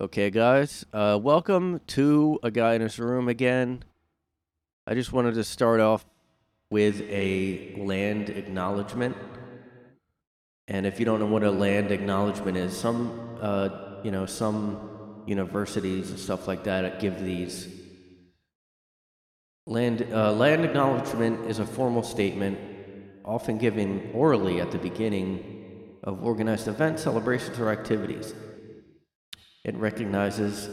Okay, guys, uh, welcome to A Guy in His Room again. I just wanted to start off with a land acknowledgement. And if you don't know what a land acknowledgement is, some, uh, you know, some universities and stuff like that give these. Land, uh, land acknowledgement is a formal statement, often given orally at the beginning of organized events, celebrations, or activities. It recognizes,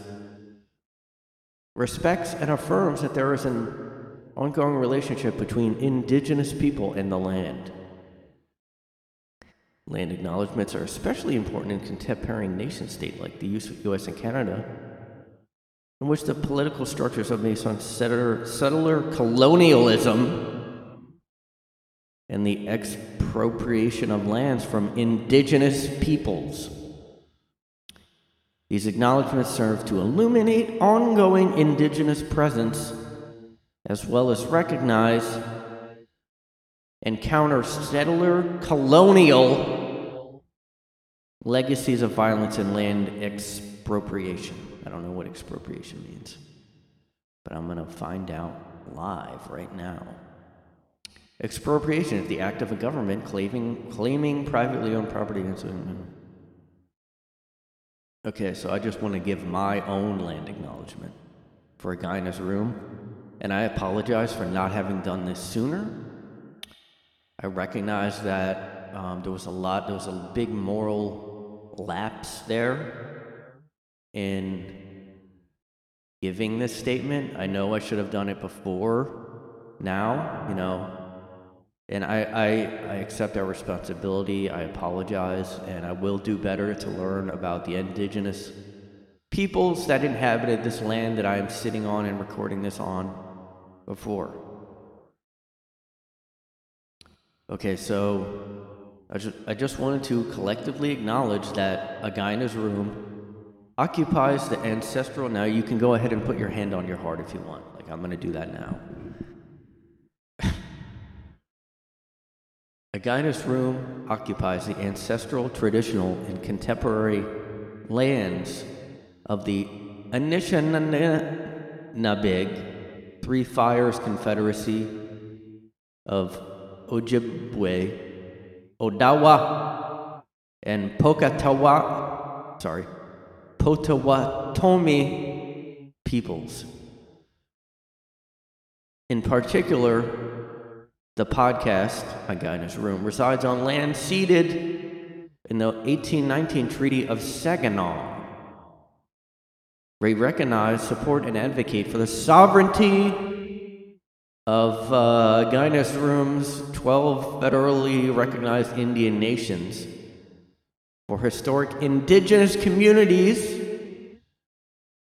respects, and affirms that there is an ongoing relationship between indigenous people and the land. Land acknowledgements are especially important in contemporary nation state like the US and Canada, in which the political structures are based on settler, settler colonialism and the expropriation of lands from indigenous peoples. These acknowledgments serve to illuminate ongoing indigenous presence as well as recognize and counter settler colonial legacies of violence and land expropriation. I don't know what expropriation means, but I'm going to find out live right now. Expropriation is the act of a government claiming, claiming privately owned property against. Okay, so I just want to give my own land acknowledgement for a guy in room, and I apologize for not having done this sooner. I recognize that um, there was a lot, there was a big moral lapse there in giving this statement. I know I should have done it before now, you know, and I, I, I accept our responsibility. I apologize, and I will do better to learn about the indigenous peoples that inhabited this land that I am sitting on and recording this on before. Okay, so I just, I just wanted to collectively acknowledge that a guy in his room occupies the ancestral. Now, you can go ahead and put your hand on your heart if you want. Like, I'm going to do that now. A guy room occupies the ancestral, traditional, and contemporary lands of the Anishinabeg Three Fires Confederacy of Ojibwe, Odawa, and Pocatello, sorry, Potawatomi peoples. In particular, the podcast, A Guy in His Room, resides on land ceded in the 1819 Treaty of Saginaw. We recognize, support, and advocate for the sovereignty of uh, Room's 12 federally recognized Indian nations for historic indigenous communities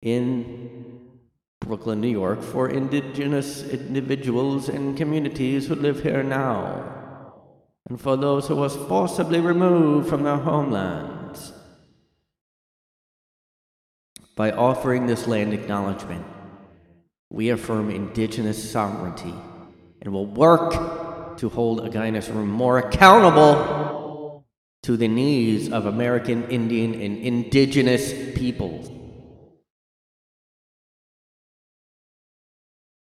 in Brooklyn, New York, for indigenous individuals and communities who live here now, and for those who was forcibly removed from their homelands. By offering this land acknowledgement, we affirm indigenous sovereignty and will work to hold Room more accountable to the needs of American Indian and indigenous peoples.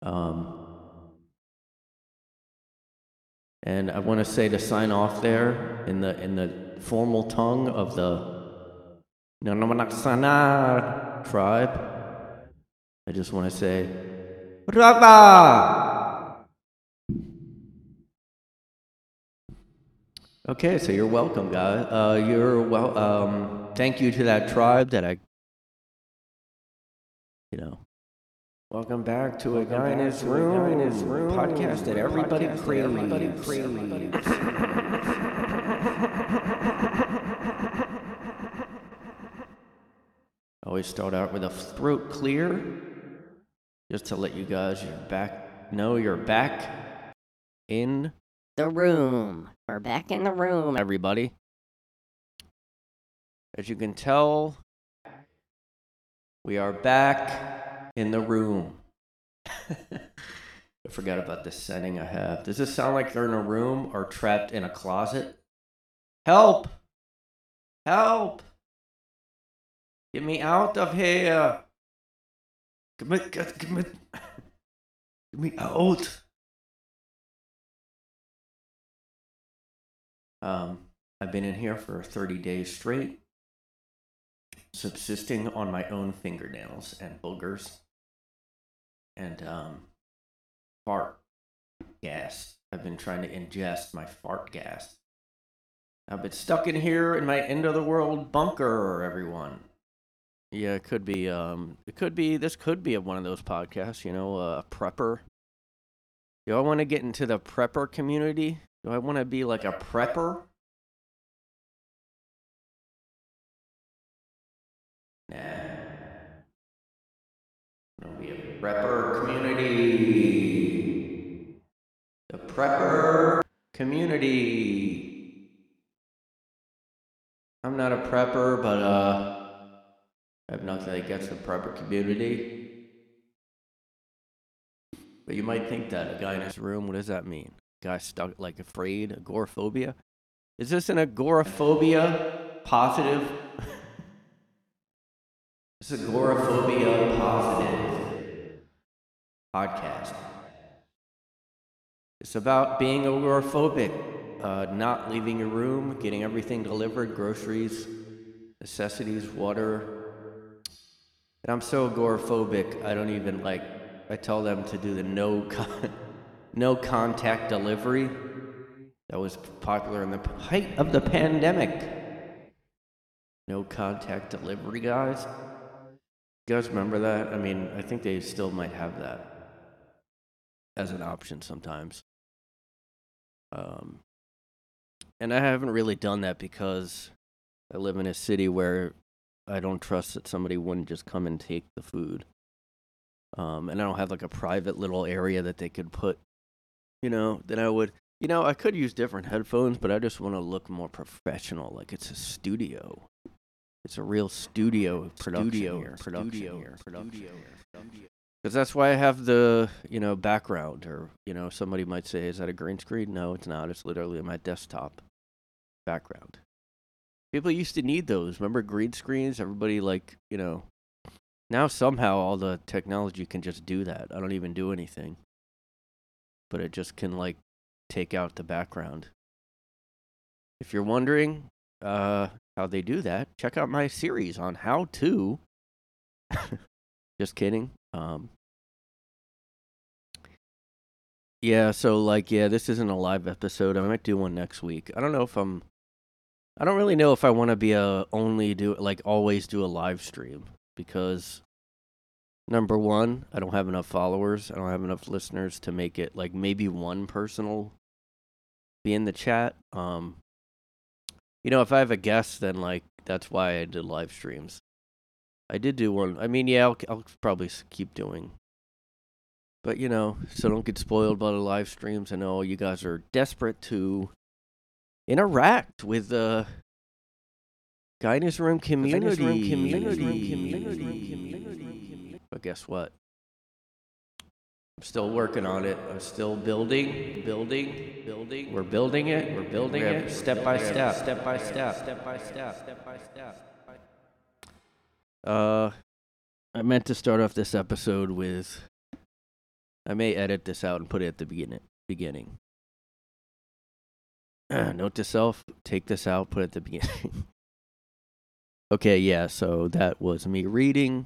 Um, and I want to say to sign off there in the in the formal tongue of the Nanamanaksana tribe. I just want to say Rava. Okay, so you're welcome, guys. Uh, you're well. Um, thank you to that tribe that I, you know, Welcome back to a guy in his room, in his room podcast that everybody craves. Everybody craves. Always start out with a throat clear, just to let you guys you're back know you're back in the room. We're back in the room. Everybody, as you can tell, we are back in the room. I forgot about this setting I have. Does this sound like they're in a room or trapped in a closet? Help! Help! Get me out of here. Get me, get, get me, get me out. Um, I've been in here for 30 days straight, subsisting on my own fingernails and boogers and um, fart gas. I've been trying to ingest my fart gas. I've been stuck in here in my end of the world bunker, everyone. Yeah, it could be. Um, it could be. This could be one of those podcasts. You know, a prepper. Do I want to get into the prepper community? Do I want to be like a prepper? Nah. It'll be a prepper community. The prepper community. I'm not a prepper, but uh, I have nothing against the prepper community. But you might think that a guy in his room, what does that mean? guy stuck like afraid, agoraphobia? Is this an agoraphobia positive? Is agoraphobia positive podcast. It's about being agoraphobic, uh, not leaving your room, getting everything delivered, groceries, necessities, water. And I'm so agoraphobic, I don't even like, I tell them to do the no, con- no contact delivery. That was popular in the height of the pandemic. No contact delivery, guys. You guys remember that? I mean, I think they still might have that as an option sometimes. Um, and I haven't really done that because I live in a city where I don't trust that somebody wouldn't just come and take the food. Um, and I don't have like a private little area that they could put, you know, that I would, you know, I could use different headphones, but I just want to look more professional, like it's a studio. It's a real studio production Studio here. production Studio here. production Because that's why I have the you know background, or you know somebody might say, "Is that a green screen?" No, it's not. It's literally my desktop background. People used to need those. Remember green screens? Everybody like you know. Now somehow all the technology can just do that. I don't even do anything. But it just can like take out the background. If you're wondering, uh, how they do that, check out my series on how to. Just kidding. Um, yeah, so like, yeah, this isn't a live episode. I might do one next week. I don't know if I'm. I don't really know if I want to be a only do like always do a live stream because number one, I don't have enough followers. I don't have enough listeners to make it like maybe one person will be in the chat. Um, you know, if I have a guest, then like that's why I did live streams. I did do one. I mean, yeah, I'll, I'll probably keep doing. But you know, so don't get spoiled by the live streams. I know you guys are desperate to interact with the guy in his room community. community. But guess what? I'm still working on it. I'm still building, building, building. We're building it. We're building it step by step, step by step, step by step, step by step. Uh, I meant to start off this episode with. I may edit this out and put it at the beginning. Beginning. Note to self: take this out, put it at the beginning. okay, yeah. So that was me reading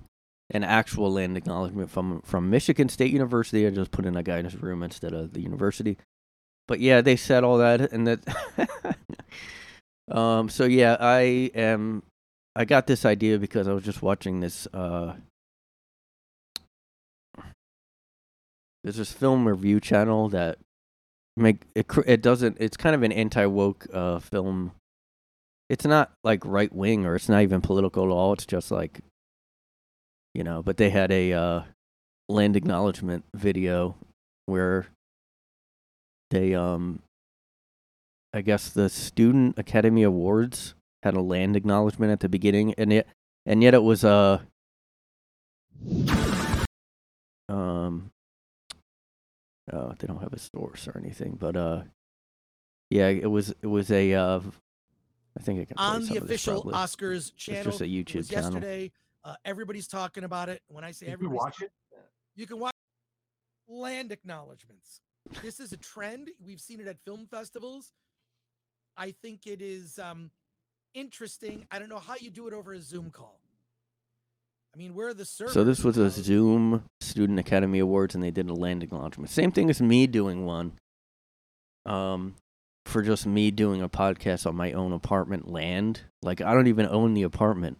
an actual land acknowledgement from from Michigan State University. I just put in a guy in his room instead of the university. But yeah, they said all that and that. um. So yeah, I am. I got this idea because I was just watching this. Uh, there's this film review channel that make it. It doesn't. It's kind of an anti woke uh film. It's not like right wing or it's not even political at all. It's just like you know but they had a uh, land acknowledgement video where they um i guess the student academy awards had a land acknowledgement at the beginning and it and yet it was uh um oh they don't have a source or anything but uh yeah it was it was a uh I think I can on the official probably. Oscars channel. just a It YouTube was channel. yesterday. Uh, everybody's talking about it. When I say You can everybody, watch it. you can watch land acknowledgments. This is a trend. We've seen it at film festivals. I think it is um, interesting. I don't know how you do it over a Zoom call. I mean, where are the servers? So this was a Zoom Student Academy Awards, and they did a land acknowledgement. Same thing as me doing one. Um, for just me doing a podcast on my own apartment land. Like I don't even own the apartment,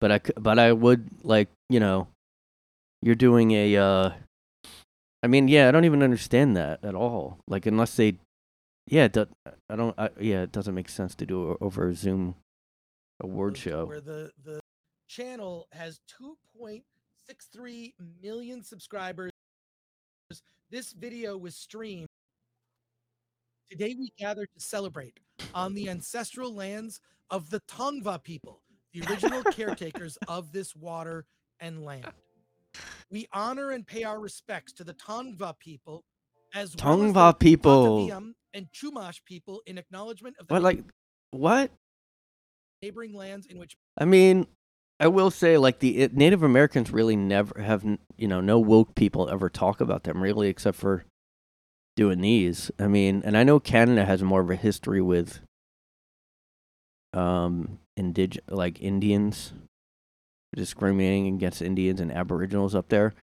but I but I would like you know, you're doing a. Uh, I mean, yeah, I don't even understand that at all. Like unless they, yeah, do, I don't. I, yeah, it doesn't make sense to do it over a Zoom award show. where the the channel has 2.63 million subscribers. This video was streamed. Today we gather to celebrate on the ancestral lands of the Tongva people, the original caretakers of this water and land. We honor and pay our respects to the Tongva people as well as the Tongva people. And Chumash people in acknowledgement of the What like what? neighboring lands in which I mean, I will say, like the Native Americans really never have, you know, no woke people ever talk about them really, except for doing these. I mean, and I know Canada has more of a history with, um, indig like Indians, discriminating against Indians and Aboriginals up there,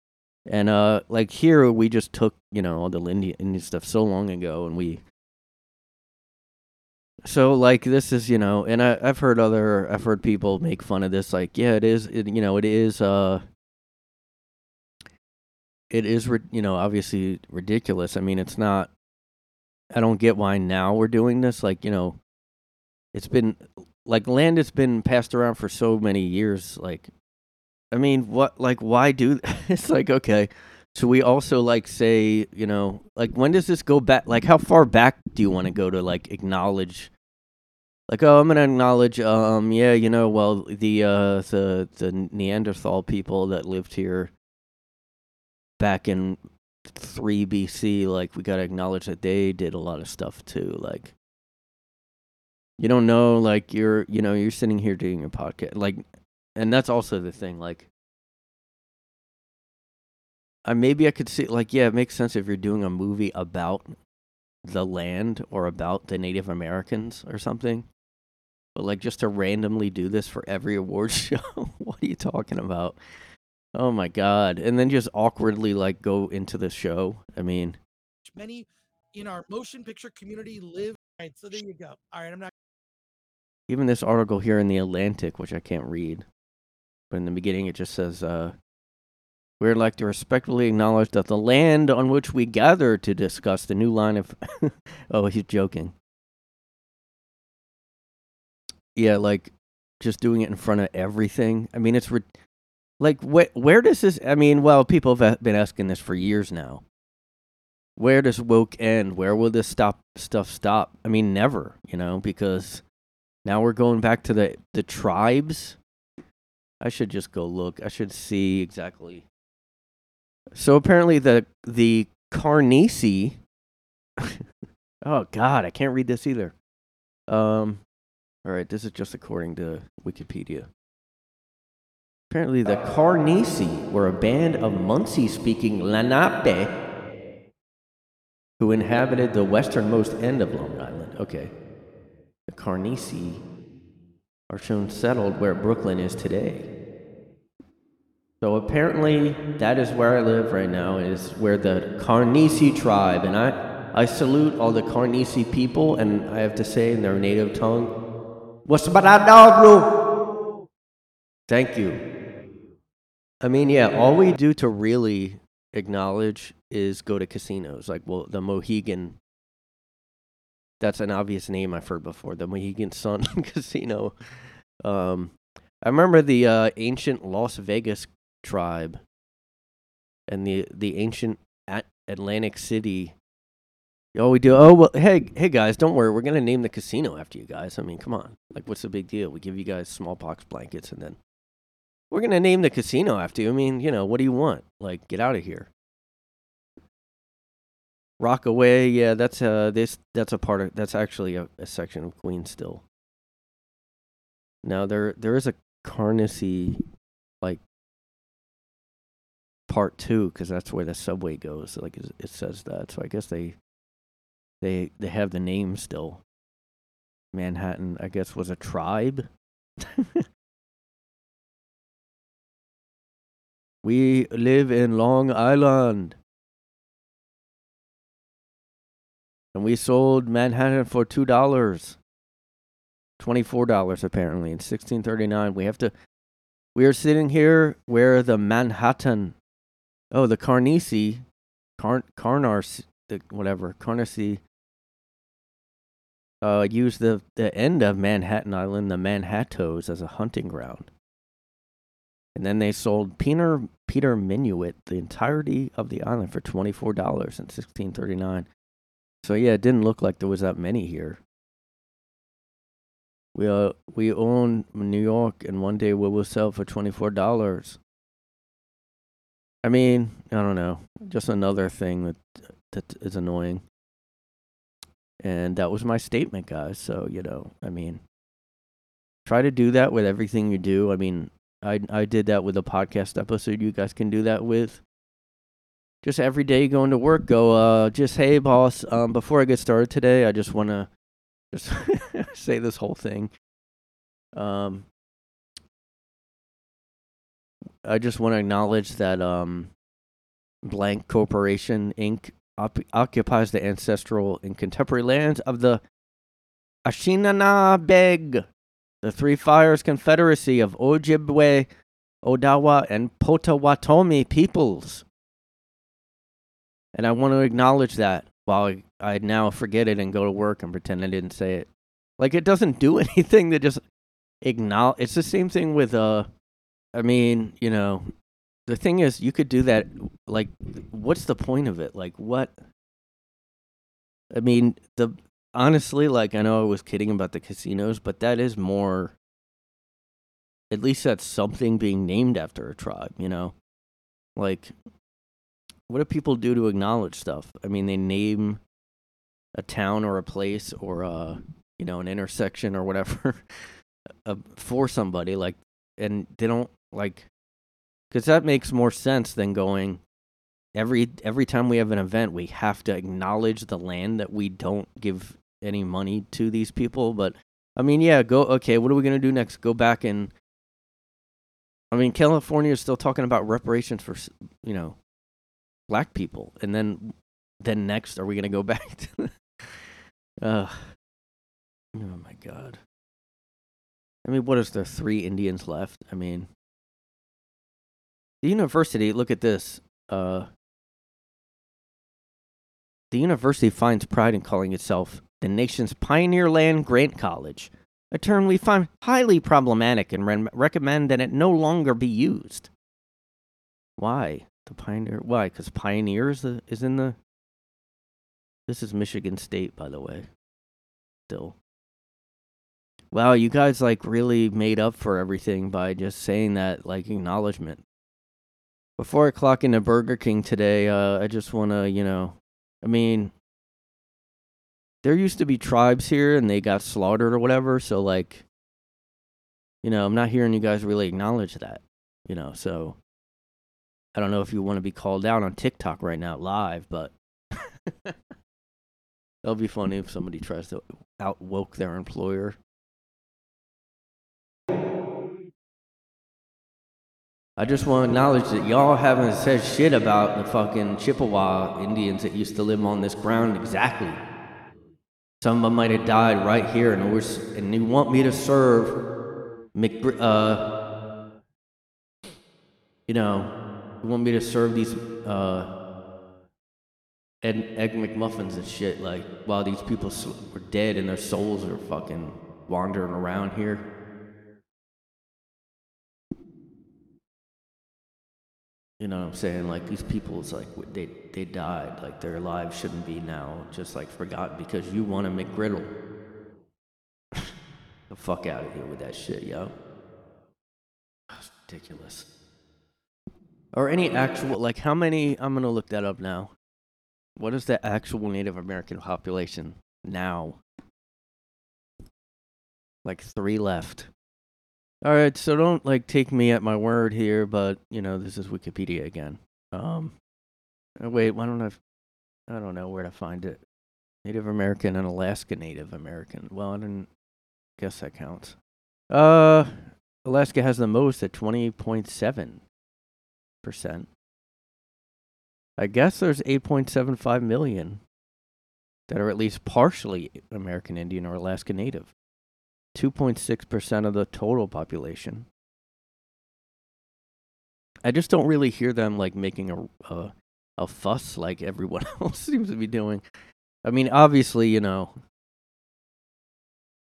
and uh, like here we just took, you know, all the Indian stuff so long ago, and we so like this is you know and I, i've heard other i've heard people make fun of this like yeah it is it, you know it is uh it is you know obviously ridiculous. I mean it's not i don't get why now we're doing this like you know it's been like land has been passed around for so many years like i mean what like why do it's like okay so we also like say, you know, like when does this go back? Like how far back do you want to go to like acknowledge? Like oh, I'm gonna acknowledge. Um, yeah, you know, well the uh the the Neanderthal people that lived here back in three BC. Like we gotta acknowledge that they did a lot of stuff too. Like you don't know, like you're you know you're sitting here doing your podcast, like, and that's also the thing, like. I maybe I could see like yeah, it makes sense if you're doing a movie about the land or about the Native Americans or something. But like just to randomly do this for every award show, what are you talking about? Oh my god. And then just awkwardly like go into the show. I mean, many in our motion picture community live. All right, so there you go. All right, I'm not even this article here in the Atlantic, which I can't read, but in the beginning it just says, uh, We'd like to respectfully acknowledge that the land on which we gather to discuss the new line of. oh, he's joking. Yeah, like just doing it in front of everything. I mean, it's re- like wh- where does this? I mean, well, people have been asking this for years now. Where does woke end? Where will this stop stuff stop? I mean, never. You know, because now we're going back to the the tribes. I should just go look. I should see exactly. So apparently the the Carnesi. oh God, I can't read this either. Um, all right, this is just according to Wikipedia. Apparently, the Carnesi were a band of Munsee-speaking Lenape who inhabited the westernmost end of Long Island. Okay, the Carnesi are shown settled where Brooklyn is today. So apparently, that is where I live right now. Is where the Carnesi tribe, and I, I salute all the Carnesi people, and I have to say in their native tongue, "What's bro?" Thank you. I mean, yeah, all we do to really acknowledge is go to casinos, like well, the Mohegan. That's an obvious name I've heard before, the Mohegan Sun Casino. Um, I remember the uh, ancient Las Vegas tribe and the the ancient at Atlantic City. Oh, we do. Oh well, hey hey guys, don't worry. We're gonna name the casino after you guys. I mean, come on. Like, what's the big deal? We give you guys smallpox blankets, and then we're gonna name the casino after you. I mean, you know, what do you want? Like, get out of here. Rockaway, yeah, that's uh this that's a part of that's actually a, a section of Queens still. Now there there is a Carnacy like part two because that's where the subway goes. Like it says that, so I guess they they they have the name still. Manhattan, I guess, was a tribe. we live in Long Island. And we sold Manhattan for two dollars. Twenty-four dollars apparently in sixteen thirty-nine. We have to. We are sitting here where the Manhattan, oh the Carnegie, Car Carnarcy, the whatever Carnacy. Uh, used the the end of Manhattan Island, the Manhattoes, as a hunting ground. And then they sold Peter Peter Minuit the entirety of the island for twenty four dollars in sixteen thirty nine. So yeah, it didn't look like there was that many here. We uh we own New York, and one day we will sell for twenty four dollars. I mean, I don't know, just another thing that that is annoying. And that was my statement, guys. So you know, I mean, try to do that with everything you do. I mean, I I did that with a podcast episode. You guys can do that with just every day going to work go uh just hey boss um before i get started today i just want to just say this whole thing um i just want to acknowledge that um blank corporation inc op- occupies the ancestral and contemporary lands of the Anishinaabe, the Three Fires Confederacy of Ojibwe, Odawa, and Potawatomi peoples and I want to acknowledge that while I, now forget it and go to work and pretend I didn't say it. Like it doesn't do anything to just acknowledge. It's the same thing with uh, I mean, you know, the thing is, you could do that. Like, what's the point of it? Like, what? I mean, the honestly, like, I know I was kidding about the casinos, but that is more. At least that's something being named after a tribe, you know, like what do people do to acknowledge stuff? I mean, they name a town or a place or a you know an intersection or whatever uh, for somebody like, and they don't like because that makes more sense than going every every time we have an event we have to acknowledge the land that we don't give any money to these people but i mean yeah go okay what are we going to do next go back and i mean california is still talking about reparations for you know black people, and then then next are we gonna go back to? uh, oh my god. I mean, what is there? Three Indians left. I mean, the university. Look at this. Uh, the university finds pride in calling itself the nation's pioneer land grant college, a term we find highly problematic and re- recommend that it no longer be used. Why? The Pioneer. Why? Because Pioneer is, the, is in the. This is Michigan State, by the way. Still. Wow, you guys like really made up for everything by just saying that like acknowledgement. Before I clock into Burger King today, uh, I just want to, you know, I mean, there used to be tribes here and they got slaughtered or whatever. So like, you know, I'm not hearing you guys really acknowledge that, you know. So I don't know if you want to be called out on TikTok right now live, but that'll be funny if somebody tries to outwoke their employer. I just want to acknowledge that y'all haven't said shit about the fucking Chippewa Indians that used to live on this ground exactly. Some of them might have died right here, and, we're, and you want me to serve uh, you know, you want me to serve these uh, egg, egg McMuffins and shit like while these people were dead and their souls are fucking wandering around here? You know what I'm saying? Like these people's like they they died, like their lives shouldn't be now just like forgotten because you want a McGriddle. the fuck out of here with that shit, yo. That's ridiculous or any actual like how many i'm gonna look that up now what is the actual native american population now like three left All right, so don't like take me at my word here, but you know this is Wikipedia again. Um, uh, wait, why don't I? I don't know where to find it. Native American and Alaska Native American. Well, I didn't guess that counts. Uh, Alaska has the most at twenty point seven percent. I guess there's eight point seven five million that are at least partially American Indian or Alaska Native. 2.6% of the total population. I just don't really hear them like making a a, a fuss like everyone else seems to be doing. I mean, obviously, you know,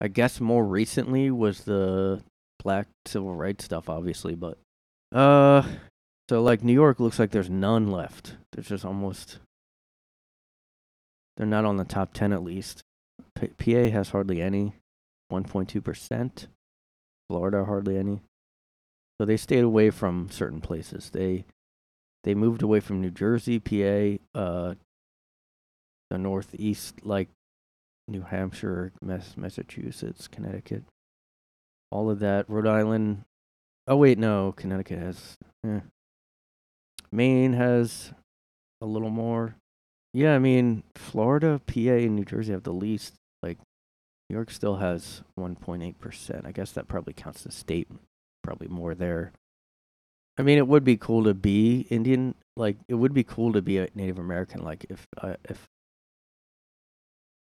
I guess more recently was the black civil rights stuff obviously, but uh so like New York looks like there's none left. There's just almost they're not on the top 10 at least. P- PA has hardly any. 1.2%. Florida hardly any. So they stayed away from certain places. They they moved away from New Jersey, PA, uh the northeast like New Hampshire, Mass- Massachusetts, Connecticut. All of that. Rhode Island. Oh wait, no, Connecticut has eh. Maine has a little more. Yeah, I mean, Florida, PA, and New Jersey have the least. Like New York still has 1.8%. I guess that probably counts the state, probably more there. I mean, it would be cool to be Indian. Like, it would be cool to be a Native American. Like, if uh, if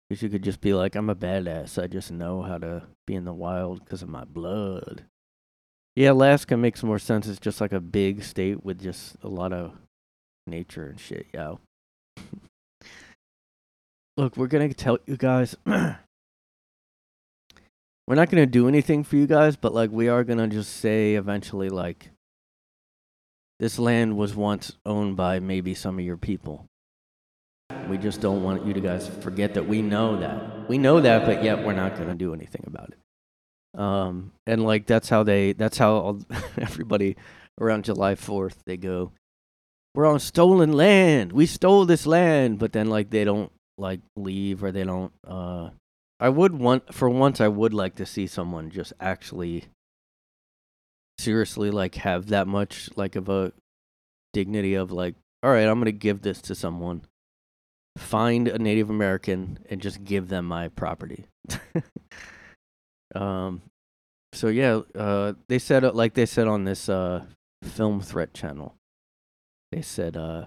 if you could just be like, I'm a badass. I just know how to be in the wild because of my blood. Yeah, Alaska makes more sense. It's just like a big state with just a lot of nature and shit. Yo. Look, we're gonna tell you guys. we're not gonna do anything for you guys, but like we are gonna just say eventually, like this land was once owned by maybe some of your people. We just don't want you to guys forget that we know that. We know that, but yet we're not gonna do anything about it. Um, and like that's how they, that's how all, everybody around July Fourth they go. We're on stolen land. We stole this land, but then like they don't like leave or they don't. Uh, I would want for once. I would like to see someone just actually, seriously, like have that much like of a dignity of like, all right, I'm gonna give this to someone. Find a Native American and just give them my property. um, so yeah, uh, they said uh, like they said on this uh film threat channel. They said uh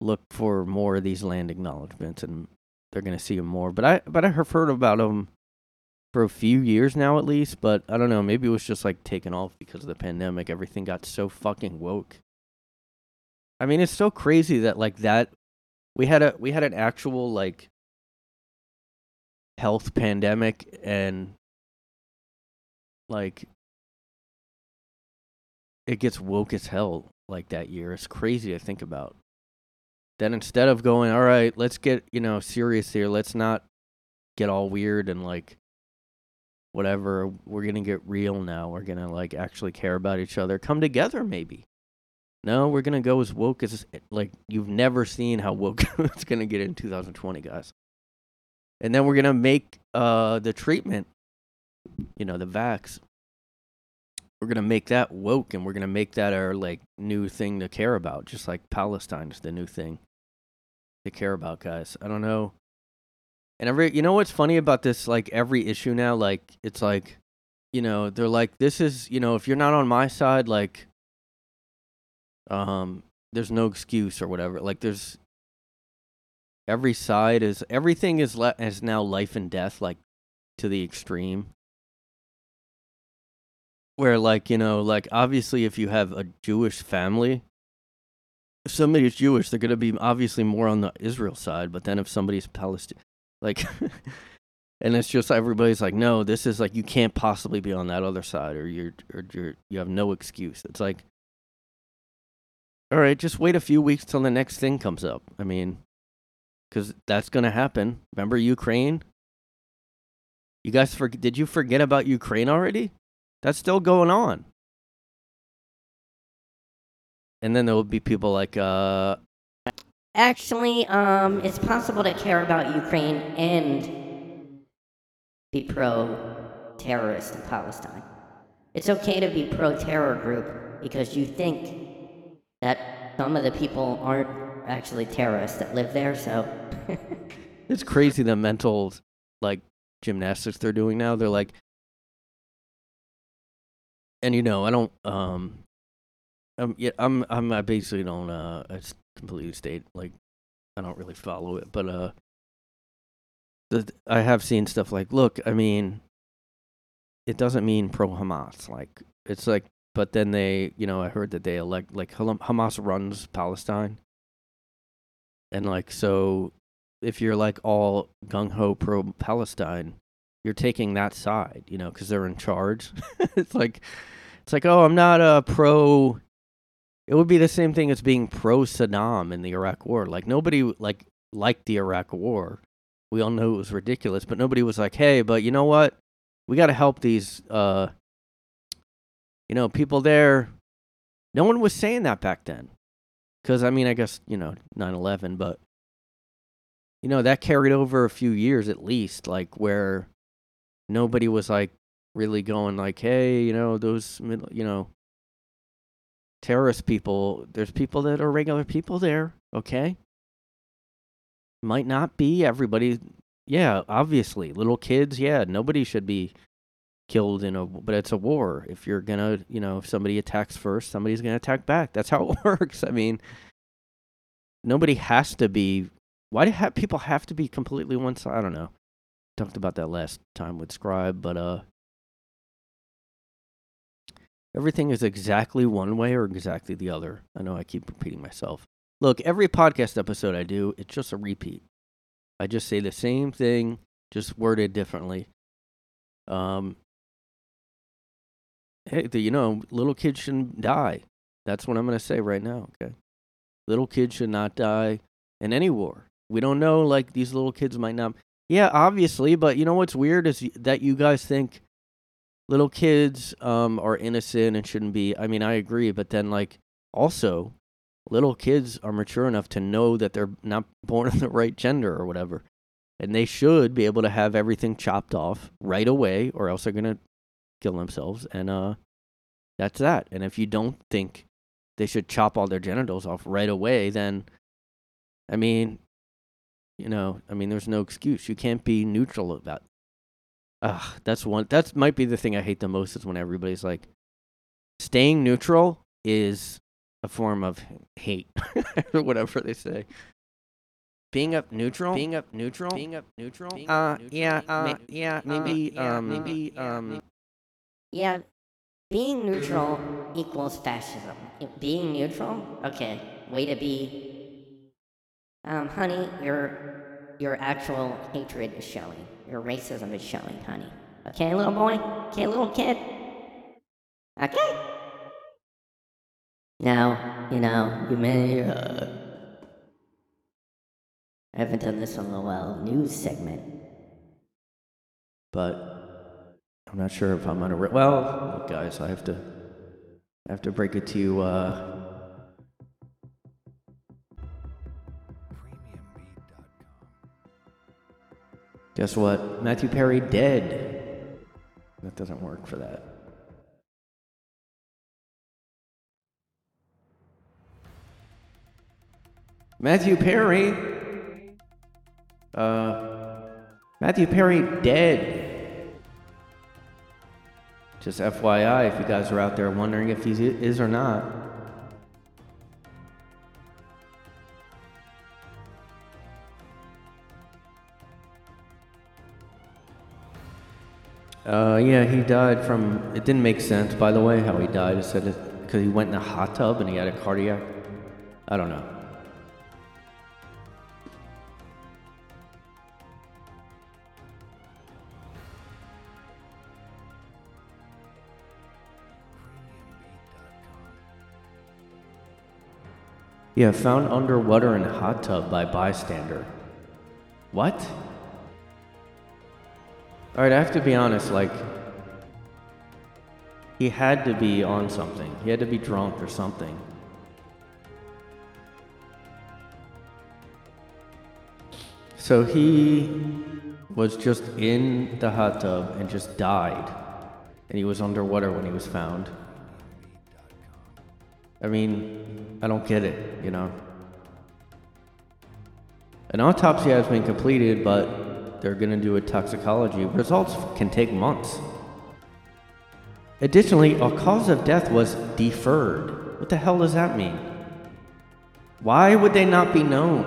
look for more of these land acknowledgments and they're to see them more. But I but I have heard about them for a few years now at least, but I don't know, maybe it was just like taken off because of the pandemic. Everything got so fucking woke. I mean, it's so crazy that like that we had a we had an actual like health pandemic and like it gets woke as hell like that year. It's crazy to think about. Then instead of going, all right, let's get, you know, serious here. Let's not get all weird and like whatever. We're going to get real now. We're going to like actually care about each other. Come together maybe. No, we're going to go as woke as like you've never seen how woke it's going to get in 2020, guys. And then we're going to make uh the treatment, you know, the vax we're gonna make that woke and we're gonna make that our like new thing to care about just like palestine's the new thing to care about guys. I don't know. And every you know what's funny about this like every issue now? Like it's like you know they're like this is you know if you're not on my side like um there's no excuse or whatever. Like there's every side is everything is le- is now life and death like to the extreme where like you know like obviously if you have a jewish family if somebody's jewish they're going to be obviously more on the israel side but then if somebody's palestinian like and it's just everybody's like no this is like you can't possibly be on that other side or you're or you're you have no excuse. It's like all right just wait a few weeks till the next thing comes up. I mean because that's going to happen. Remember ukraine? You guys for, did you forget about ukraine already that's still going on. And then there will be people like, uh, Actually, um, it's possible to care about Ukraine and be pro terrorist in Palestine. it's okay to be pro terror group because you think that some of the people aren't actually terrorists that live there. So It's crazy the mental like gymnastics they're doing now. They're like, and you know, I don't. Um, um, yeah, I'm. I'm. I basically don't. Uh, it's completely state like, I don't really follow it, but uh, the I have seen stuff like, look, I mean, it doesn't mean pro Hamas. Like, it's like, but then they, you know, I heard that they elect like Hamas runs Palestine, and like so if you're like all gung ho pro Palestine, you're taking that side, you know, because they're in charge. it's like, it's like, oh, I'm not a pro. It would be the same thing as being pro Saddam in the Iraq War. Like nobody like liked the Iraq War. We all know it was ridiculous, but nobody was like, hey, but you know what? We got to help these, uh, you know, people there. No one was saying that back then. Because, I mean, I guess, you know, 9 11, but you know that carried over a few years at least like where nobody was like really going like hey you know those middle you know terrorist people there's people that are regular people there okay might not be everybody yeah obviously little kids yeah nobody should be killed in a but it's a war if you're gonna you know if somebody attacks first somebody's gonna attack back that's how it works i mean nobody has to be why do ha- people have to be completely one side? I don't know. Talked about that last time with Scribe, but uh, everything is exactly one way or exactly the other. I know I keep repeating myself. Look, every podcast episode I do, it's just a repeat. I just say the same thing, just worded differently. Um, hey, you know, little kids shouldn't die. That's what I'm going to say right now. Okay, little kids should not die in any war. We don't know, like, these little kids might not. Yeah, obviously, but you know what's weird is that you guys think little kids um, are innocent and shouldn't be. I mean, I agree, but then, like, also, little kids are mature enough to know that they're not born of the right gender or whatever. And they should be able to have everything chopped off right away, or else they're going to kill themselves. And uh, that's that. And if you don't think they should chop all their genitals off right away, then, I mean, you know, I mean, there's no excuse. You can't be neutral about. Ugh, that's one. That might be the thing I hate the most is when everybody's like, staying neutral is a form of hate or whatever they say. Being up neutral, being up neutral, being up neutral. Uh, yeah, uh, yeah, maybe, um, maybe, um. yeah, being neutral equals fascism. Being neutral, okay, way to be um, honey, your your actual hatred is showing. Your racism is showing, honey. Okay, little boy? Okay, little kid? Okay? Now, you know, you may, uh, I haven't done this in a while, news segment. But I'm not sure if I'm on a, well, look, guys, I have to, I have to break it to you, uh, Guess what? Matthew Perry dead. That doesn't work for that. Matthew Perry. Uh, Matthew Perry dead. Just FYI, if you guys are out there wondering if he is or not. Uh, yeah, he died from. It didn't make sense, by the way, how he died. It said it because he went in a hot tub and he had a cardiac. I don't know. Yeah, found underwater in a hot tub by bystander. What? All right, I have to be honest, like, he had to be on something. He had to be drunk or something. So he was just in the hot tub and just died. and he was underwater when he was found. I mean, I don't get it, you know. An autopsy has been completed, but they're going to do a toxicology. Results can take months. Additionally, a cause of death was deferred. What the hell does that mean? Why would they not be known?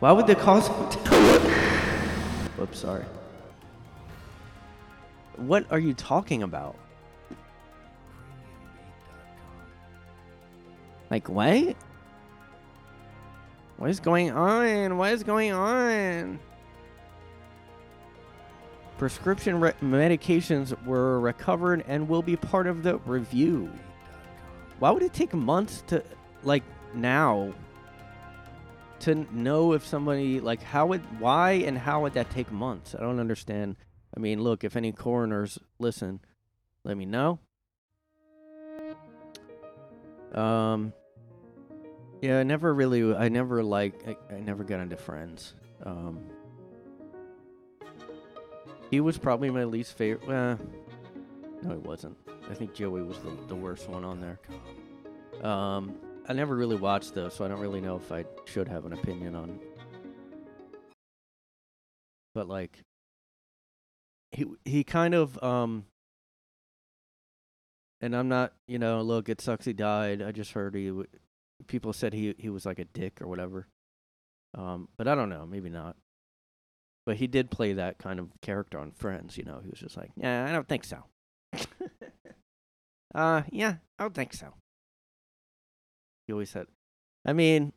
Why would the cause of death? Oops, sorry. What are you talking about? Like, what? What is going on? What is going on? Prescription re- medications were recovered and will be part of the review. Why would it take months to, like, now to know if somebody, like, how would, why and how would that take months? I don't understand. I mean, look, if any coroners listen, let me know. Um, yeah, I never really, I never like, I, I never got into Friends. Um, he was probably my least favorite. Well, no, he wasn't. I think Joey was the, the worst one on there. Um, I never really watched those, so I don't really know if I should have an opinion on. But like, he he kind of um. And I'm not, you know, look, it sucks he died. I just heard he, people said he he was like a dick or whatever. Um, but I don't know, maybe not. But he did play that kind of character on Friends. You know, he was just like, yeah, I don't think so. uh, yeah, I don't think so. He always said, I mean,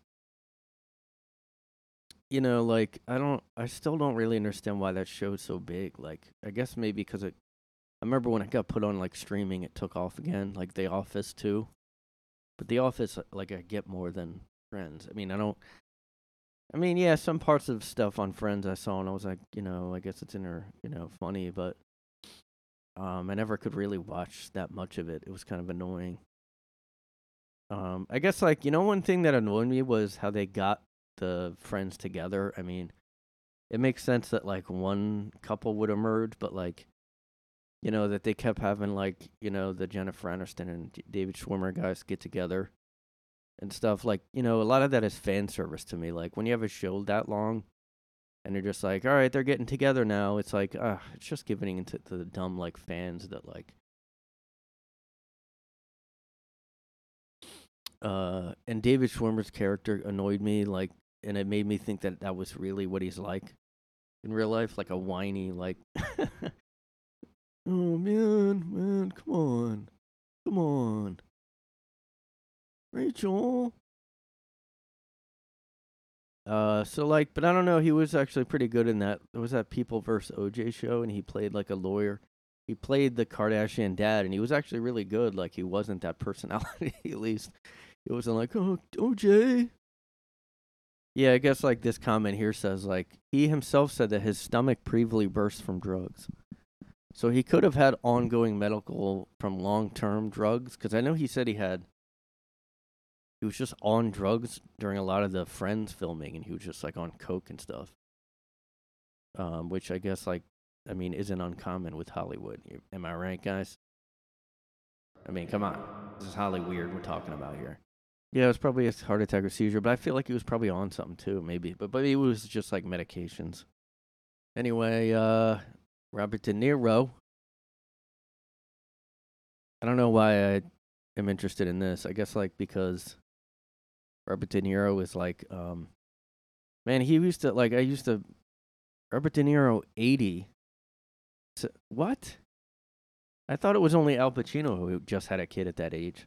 you know, like I don't, I still don't really understand why that show's so big. Like, I guess maybe because it. I remember when it got put on like streaming, it took off again, like The Office too. But The Office, like, I get more than Friends. I mean, I don't. I mean, yeah, some parts of stuff on Friends I saw and I was like, you know, I guess it's in her, you know, funny, but um, I never could really watch that much of it. It was kind of annoying. Um, I guess like you know, one thing that annoyed me was how they got the friends together. I mean, it makes sense that like one couple would emerge, but like, you know, that they kept having like you know the Jennifer Aniston and David Schwimmer guys get together and stuff. Like, you know, a lot of that is fan service to me. Like when you have a show that long and you're just like, all right, they're getting together now. It's like, uh, it's just giving into to the dumb like fans that like. Uh, and David Schwimmer's character annoyed me, like, and it made me think that that was really what he's like in real life, like a whiny, like, oh man, man, come on, come on. Rachel. Uh, so like, but I don't know. He was actually pretty good in that. It was that People vs. OJ show, and he played like a lawyer. He played the Kardashian dad, and he was actually really good. Like he wasn't that personality, at least. It wasn't like, oh, OJ. Yeah, I guess like this comment here says like he himself said that his stomach previously burst from drugs. So he could have had ongoing medical from long-term drugs because I know he said he had he was just on drugs during a lot of the Friends filming, and he was just like on coke and stuff. Um, which I guess like, I mean, isn't uncommon with Hollywood. Am I right, guys? I mean, come on, this is Holly weird we're talking about here. Yeah, it was probably a heart attack or seizure, but I feel like he was probably on something too, maybe. But but it was just like medications. Anyway, uh, Robert De Niro. I don't know why I am interested in this. I guess like because Robert De Niro is like, um, man, he used to like I used to. Robert De Niro, eighty. So, what? I thought it was only Al Pacino who just had a kid at that age.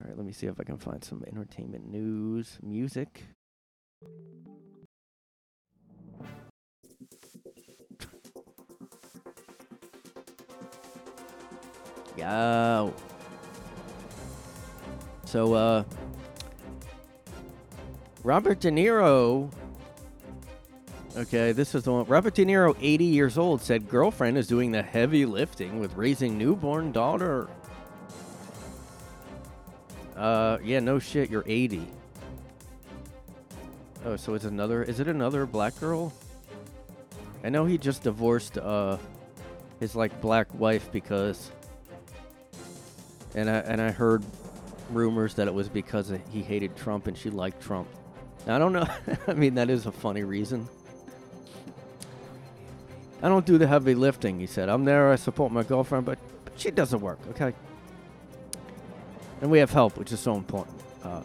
All right, let me see if I can find some entertainment news, music. Yo. So, uh, Robert De Niro. Okay, this is the one. Robert De Niro, 80 years old, said girlfriend is doing the heavy lifting with raising newborn daughter. Uh, yeah, no shit, you're 80. Oh, so it's another. Is it another black girl? I know he just divorced uh his like black wife because and I and I heard rumors that it was because he hated Trump and she liked Trump. Now, I don't know. I mean, that is a funny reason. I don't do the heavy lifting, he said. I'm there, I support my girlfriend, but, but she doesn't work, okay? And we have help, which is so important. Uh,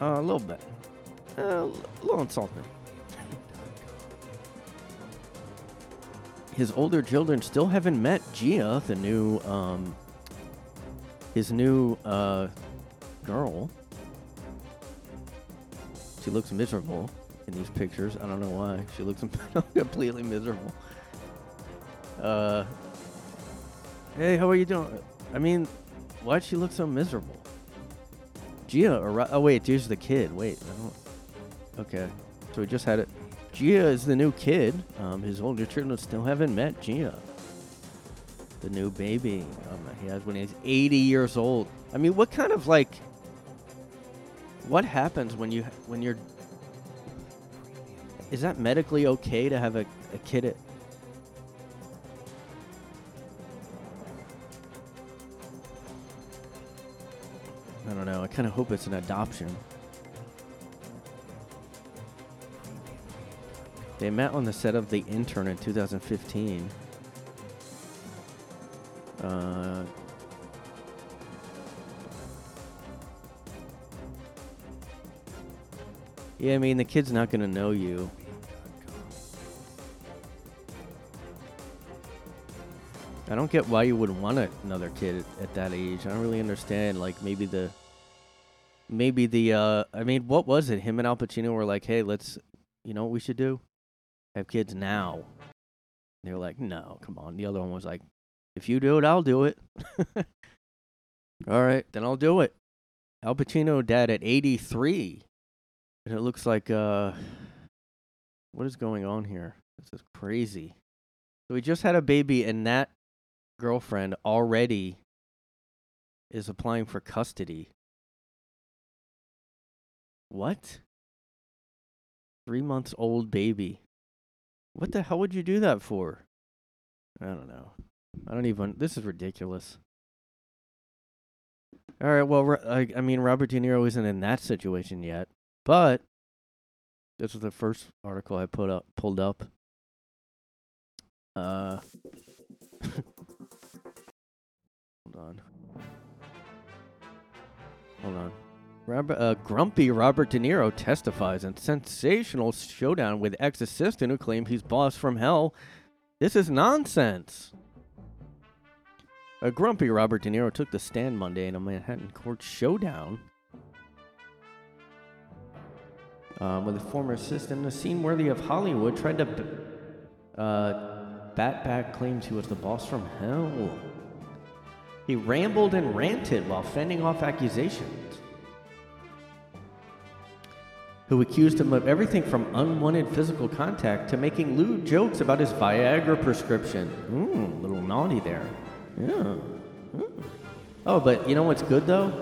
uh, a little bit. Uh, a little insulting. His older children still haven't met Gia, the new, um, his new, uh, girl. She looks miserable in these pictures. I don't know why. She looks completely miserable. Uh, hey, how are you doing? I mean, why'd she look so miserable? Gia, oh wait, Gia's the kid. Wait, I don't. Okay, so we just had it. Gia is the new kid. Um, his older children still haven't met Gia. The new baby um, he has when he's 80 years old. I mean, what kind of like what happens when you when you're is that medically okay to have a, a kid at I don't know. I kind of hope it's an adoption. They met on the set of The Intern in 2015. Uh, Yeah, I mean, the kid's not going to know you. I don't get why you would want another kid at that age. I don't really understand. Like, maybe the. Maybe the. uh I mean, what was it? Him and Al Pacino were like, hey, let's. You know what we should do? Have kids now. They were like, no, come on. The other one was like, if you do it, I'll do it. All right, then I'll do it. Al Pacino dad at 83. And it looks like, uh, what is going on here? This is crazy. So we just had a baby, and that girlfriend already is applying for custody. What? Three months old baby. What the hell would you do that for? I don't know. I don't even. This is ridiculous. All right. Well, I, I mean, Robert De Niro isn't in that situation yet. But this was the first article I put up pulled up. Uh Hold on. Hold on. Robert, uh, grumpy Robert De Niro testifies in sensational showdown with ex-assistant who claimed he's boss from hell. This is nonsense. A grumpy Robert De Niro took the stand Monday in a Manhattan court showdown um, with a former assistant. A scene worthy of Hollywood tried to b- uh, bat back claims he was the boss from hell. He rambled and ranted while fending off accusations. Who accused him of everything from unwanted physical contact to making lewd jokes about his Viagra prescription. Mmm, little naughty there. Yeah. Oh, but you know what's good though?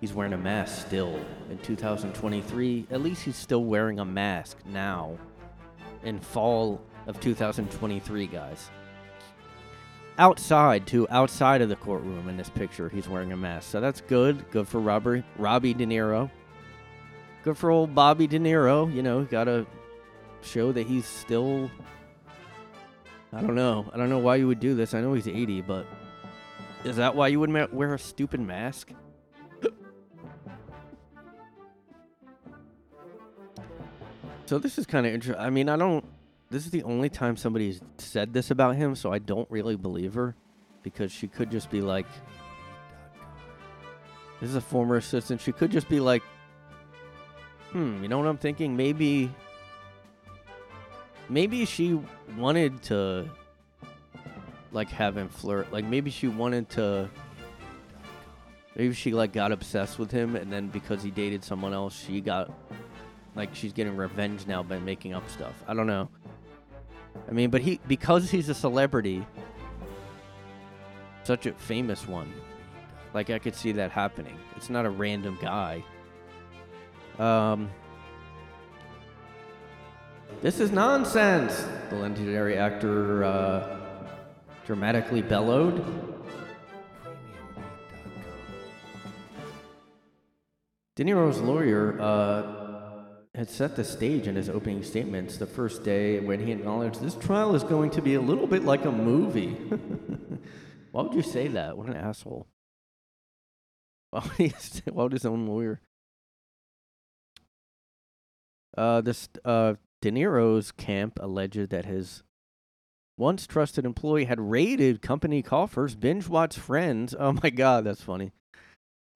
He's wearing a mask still in 2023. At least he's still wearing a mask now in fall of 2023, guys. Outside, too, outside of the courtroom in this picture, he's wearing a mask. So that's good. Good for Robert, Robbie De Niro. Good for old Bobby De Niro. You know, got to show that he's still. I don't know. I don't know why you would do this. I know he's 80, but is that why you would wear a stupid mask? So this is kind of interesting. I mean, I don't. This is the only time somebody's said this about him, so I don't really believe her, because she could just be like. This is a former assistant. She could just be like, hmm, you know what I'm thinking? Maybe. Maybe she wanted to. Like have him flirt. Like maybe she wanted to. Maybe she like got obsessed with him, and then because he dated someone else, she got like she's getting revenge now by making up stuff. I don't know. I mean, but he because he's a celebrity, such a famous one. Like I could see that happening. It's not a random guy. Um This is nonsense, the legendary actor uh, dramatically bellowed. De Niro's lawyer uh, had set the stage in his opening statements the first day when he acknowledged this trial is going to be a little bit like a movie. Why would you say that? What an asshole. Why would, his own lawyer? Uh, this uh, De Niro's camp alleged that his once trusted employee had raided company coffers, binge watched friends. Oh my god, that's funny.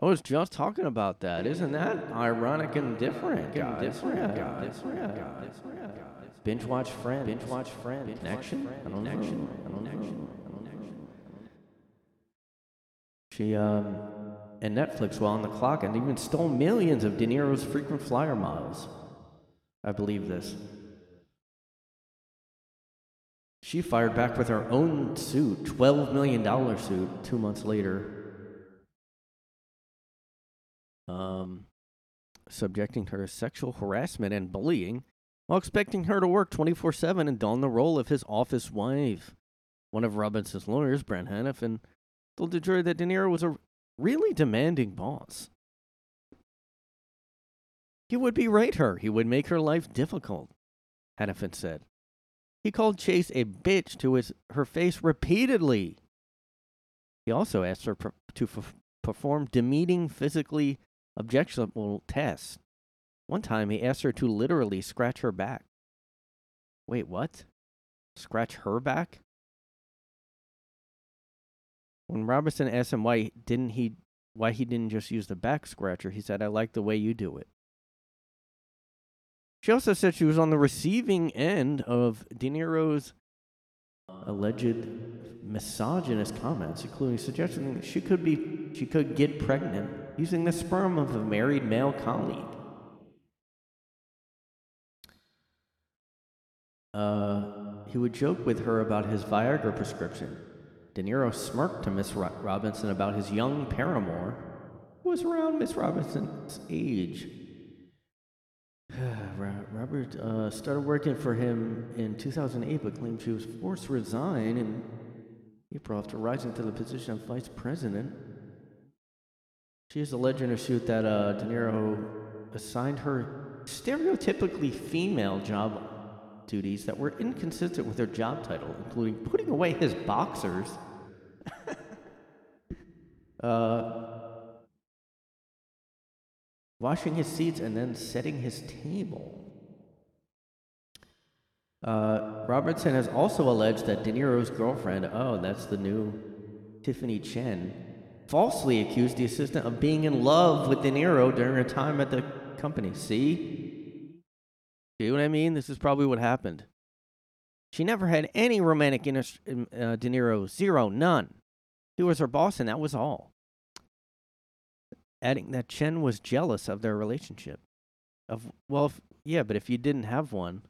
I was just talking about that. Isn't that ironic and different? Guys? Different, guys. Binge watch friends. Binge watch friends. Connection? I don't know. I don't know. She um and Netflix while on the clock and even stole millions of De Niro's frequent flyer miles. I believe this. She fired back with her own suit, $12 million suit, two months later. Um, subjecting her to sexual harassment and bullying while expecting her to work 24 7 and don the role of his office wife. One of Robinson's lawyers, Brent Hannafin, told the jury that De Niro was a really demanding boss. He would berate her, he would make her life difficult, Hannafin said. He called Chase a bitch to his, her face repeatedly. He also asked her to f- perform demeaning, physically objectionable tests. One time, he asked her to literally scratch her back. Wait, what? Scratch her back? When Robinson asked him why didn't he why he didn't just use the back scratcher, he said, "I like the way you do it." She also said she was on the receiving end of De Niro's alleged misogynist comments, including suggesting she could be she could get pregnant using the sperm of a married male colleague. Uh, he would joke with her about his Viagra prescription. De Niro smirked to Miss Robinson about his young paramour, who was around Miss Robinson's age. Robert uh, started working for him in 2008, but claimed she was forced to resign in April after rising to the position of vice president. She is alleged in her suit that uh, De Niro assigned her stereotypically female job duties that were inconsistent with her job title, including putting away his boxers. uh, washing his seats, and then setting his table. Uh, Robertson has also alleged that De Niro's girlfriend, oh, that's the new Tiffany Chen, falsely accused the assistant of being in love with De Niro during her time at the company. See? See what I mean? This is probably what happened. She never had any romantic interest in uh, De Niro. Zero. None. He was her boss, and that was all adding that Chen was jealous of their relationship. Of well, if, yeah, but if you didn't have one,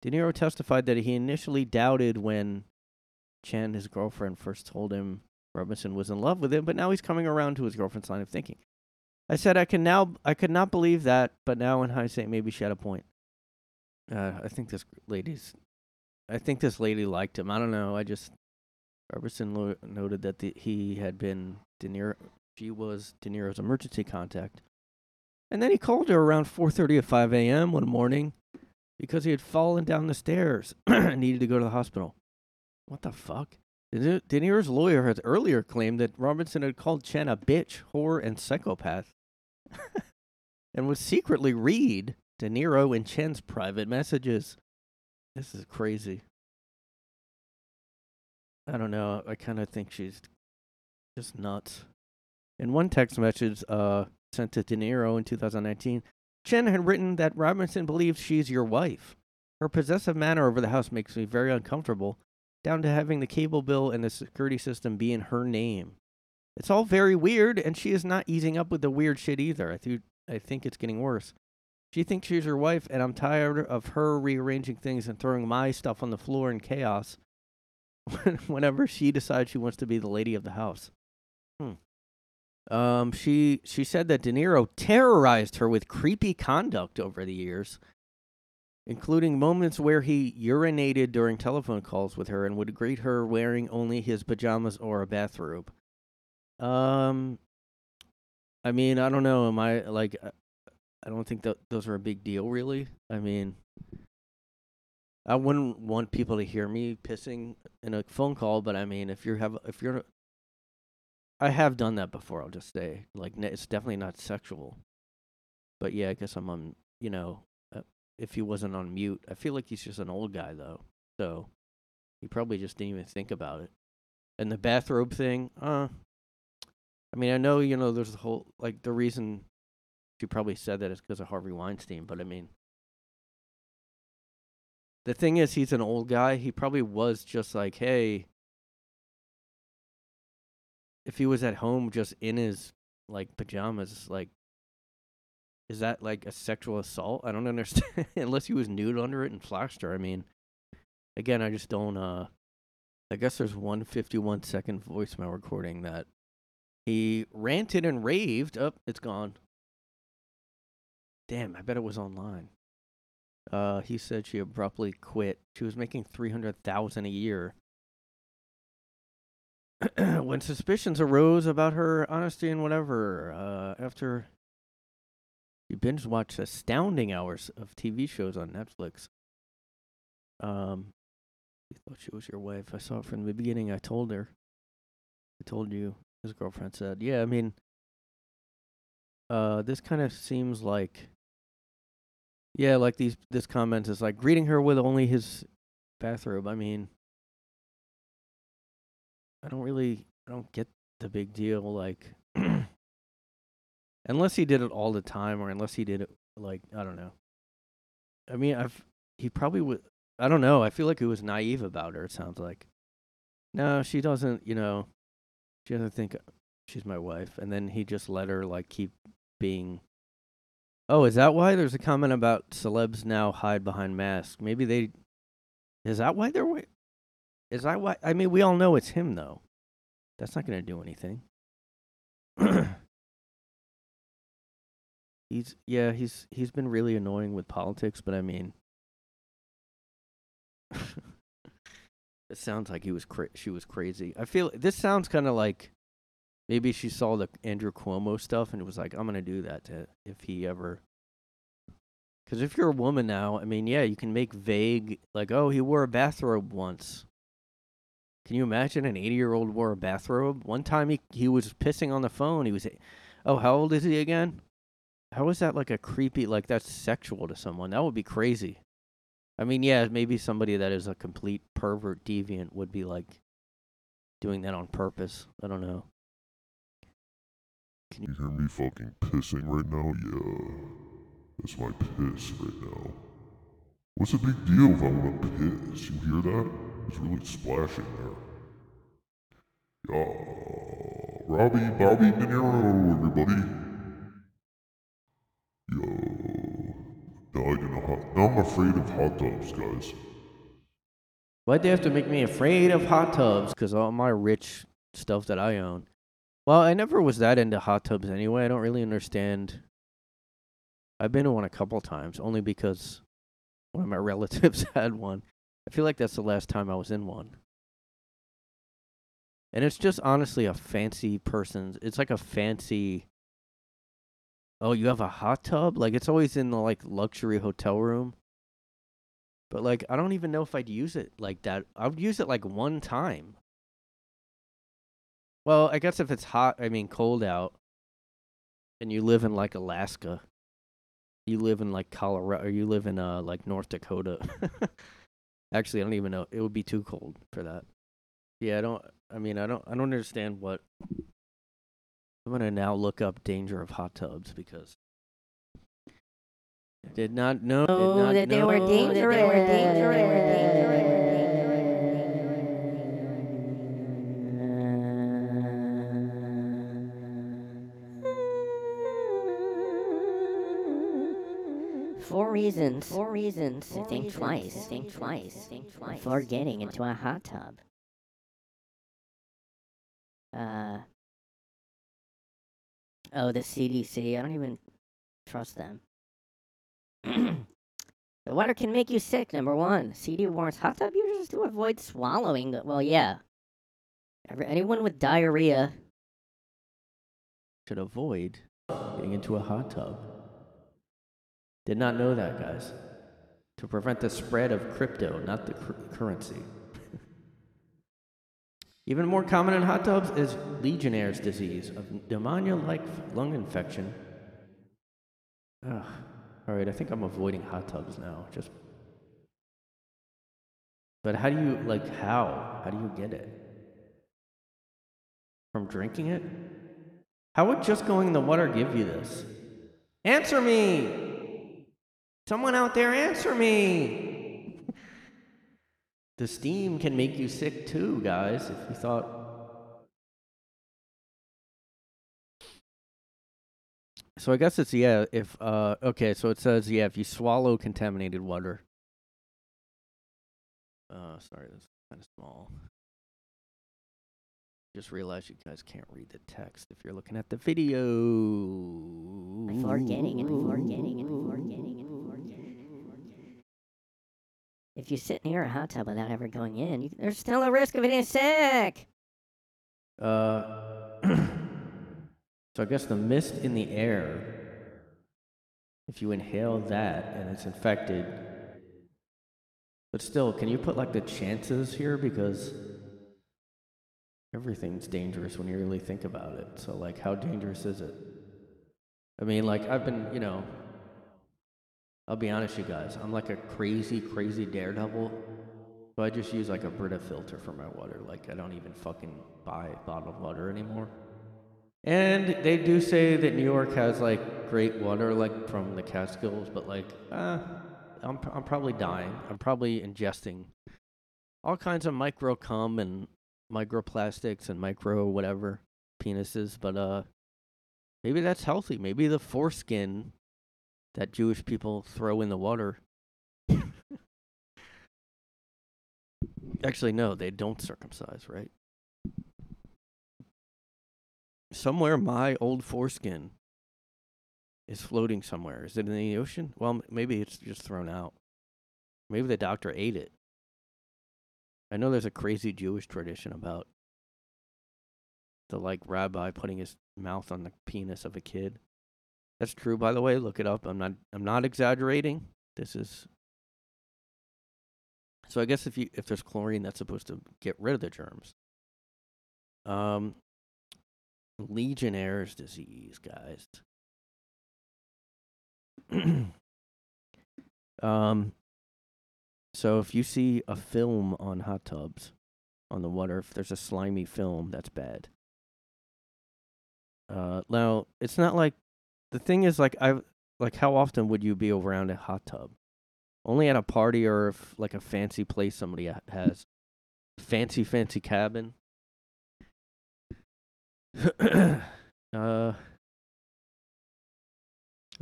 De Niro testified that he initially doubted when Chen, his girlfriend, first told him Robinson was in love with him, but now he's coming around to his girlfriend's line of thinking. I said I can now I could not believe that, but now in hindsight, maybe she had a point. Uh, I think this lady's, I think this lady liked him. I don't know. I just Robertson lo- noted that the, he had been De Niro. She was De Niro's emergency contact, and then he called her around 4:30 at 5 a.m. one morning because he had fallen down the stairs and needed to go to the hospital. What the fuck? De Niro's lawyer had earlier claimed that Robinson had called Chen a bitch, whore, and psychopath, and would secretly read De Niro and Chen's private messages. This is crazy. I don't know. I kind of think she's just nuts. In one text message uh, sent to De Niro in 2019, Chen had written that Robinson believes she's your wife. Her possessive manner over the house makes me very uncomfortable, down to having the cable bill and the security system be in her name. It's all very weird, and she is not easing up with the weird shit either. I, th- I think it's getting worse. She thinks she's your wife, and I'm tired of her rearranging things and throwing my stuff on the floor in chaos whenever she decides she wants to be the lady of the house. Hmm. Um, she she said that De Niro terrorized her with creepy conduct over the years, including moments where he urinated during telephone calls with her and would greet her wearing only his pajamas or a bathrobe. Um, I mean, I don't know. Am I like? uh, I don't think that those are a big deal, really. I mean, I wouldn't want people to hear me pissing in a phone call, but I mean, if you have, if you're, I have done that before. I'll just say, like, it's definitely not sexual. But yeah, I guess I'm on. You know, uh, if he wasn't on mute, I feel like he's just an old guy though, so he probably just didn't even think about it. And the bathrobe thing, uh, I mean, I know you know there's the whole like the reason she probably said that is because of Harvey Weinstein, but I mean, the thing is, he's an old guy. He probably was just like, hey, if he was at home just in his like pajamas, like, is that like a sexual assault? I don't understand. Unless he was nude under it and flashed her. I mean, again, I just don't. uh I guess there's one 51 second voicemail recording that he ranted and raved. Up, it's gone. Damn, I bet it was online. Uh, he said she abruptly quit. She was making three hundred thousand a year. when suspicions arose about her honesty and whatever, uh, after she binge watched astounding hours of TV shows on Netflix. Um, she thought she was your wife. I saw it from the beginning. I told her. I told you. His girlfriend said, "Yeah, I mean, uh, this kind of seems like, yeah, like these. This comment is like greeting her with only his bathrobe. I mean, I don't really, I don't get the big deal. Like, unless he did it all the time, or unless he did it like I don't know. I mean, I've he probably would. I don't know. I feel like he was naive about her. It sounds like. No, she doesn't. You know, she doesn't think uh, she's my wife, and then he just let her like keep being. Oh, is that why there's a comment about celebs now hide behind masks? Maybe they. Is that why they're? Is that why? I mean, we all know it's him though. That's not gonna do anything. he's yeah, he's he's been really annoying with politics, but I mean. it sounds like he was cra- she was crazy. I feel this sounds kind of like maybe she saw the Andrew Cuomo stuff and was like, "I'm gonna do that to if he ever." Because if you're a woman now, I mean, yeah, you can make vague like, "Oh, he wore a bathrobe once." Can you imagine an 80 year old wore a bathrobe? One time he he was pissing on the phone. He was, oh, how old is he again? How is that like a creepy like that's sexual to someone? That would be crazy. I mean, yeah, maybe somebody that is a complete pervert deviant would be like doing that on purpose. I don't know. You hear me fucking pissing right now? Yeah. That's my piss right now. What's the big deal if I want to piss? You hear that? It's really splashing there. Yeah. Robbie, Bobby De Niro, everybody. Yo. Died in a hot. Now I'm afraid of hot tubs, guys. Why'd they have to make me afraid of hot tubs? Because all my rich stuff that I own. Well, I never was that into hot tubs anyway. I don't really understand. I've been to one a couple times, only because one of my relatives had one. I feel like that's the last time I was in one. And it's just honestly a fancy person's. It's like a fancy. Oh, you have a hot tub? Like it's always in the like luxury hotel room. But like I don't even know if I'd use it like that. I would use it like one time. Well, I guess if it's hot, I mean cold out, and you live in like Alaska, you live in like Colorado, or you live in uh like North Dakota. Actually, I don't even know. It would be too cold for that. Yeah, I don't. I mean, I don't. I don't understand what. I'm gonna now look up danger of hot tubs because. Did not know. Did Oh, not that they were know dangerous. that they were dangerous. Reasons. Four reasons to think twice. Think twice. Think twice before getting into a hot tub. Uh, oh, the CDC. I don't even trust them. the water can make you sick. Number one, CD warns hot tub users to avoid swallowing. The, well, yeah. Every, anyone with diarrhea. Should avoid getting into a hot tub. Did not know that, guys. To prevent the spread of crypto, not the cur- currency. Even more common in hot tubs is Legionnaire's disease, a pneumonia-like lung infection. Ugh. All right, I think I'm avoiding hot tubs now. Just. But how do you like how? How do you get it? From drinking it? How would just going in the water give you this? Answer me! Someone out there, answer me! the steam can make you sick too, guys, if you thought. So I guess it's, yeah, if, uh, okay, so it says, yeah, if you swallow contaminated water. Uh, sorry, that's kind of small. Just realized you guys can't read the text if you're looking at the video. Before getting it, before getting it, before getting it, before getting it, before getting it. If you sit near a hot tub without ever going in, you, there's still a risk of getting sick. Uh, so I guess the mist in the air, if you inhale that and it's infected, but still, can you put like the chances here? Because everything's dangerous when you really think about it. So, like, how dangerous is it? I mean, like, I've been, you know, I'll be honest, you guys, I'm like a crazy, crazy daredevil. So I just use like a Brita filter for my water. Like, I don't even fucking buy bottled water anymore. And they do say that New York has like great water, like from the Catskills, but like, uh, I'm, I'm probably dying. I'm probably ingesting all kinds of micro cum and microplastics and micro whatever penises, but uh, maybe that's healthy. Maybe the foreskin that Jewish people throw in the water. Actually, no, they don't circumcise, right? Somewhere my old foreskin is floating somewhere. Is it in the ocean? Well, maybe it's just thrown out. Maybe the doctor ate it. I know there's a crazy Jewish tradition about the like rabbi putting his mouth on the penis of a kid. That's true, by the way. Look it up. I'm not. I'm not exaggerating. This is. So I guess if you if there's chlorine, that's supposed to get rid of the germs. Um, Legionnaire's disease, guys. um, so if you see a film on hot tubs, on the water, if there's a slimy film, that's bad. Uh, now it's not like the thing is like I like how often would you be around a hot tub? Only at a party or if like a fancy place somebody has, fancy fancy cabin. uh.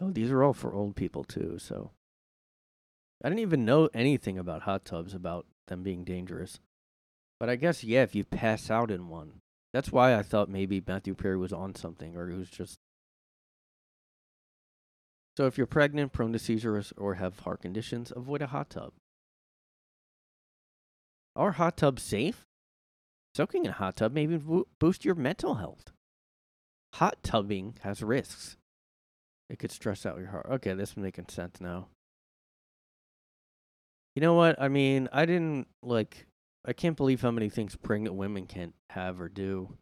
Oh, these are all for old people too. So I didn't even know anything about hot tubs about them being dangerous. But I guess yeah, if you pass out in one, that's why I thought maybe Matthew Perry was on something, or he was just. So if you're pregnant, prone to seizures, or have heart conditions, avoid a hot tub. Are hot tubs safe? Soaking in a hot tub may even boost your mental health. Hot tubbing has risks. It could stress out your heart. Okay, this is making sense now. You know what? I mean, I didn't like. I can't believe how many things pregnant women can't have or do.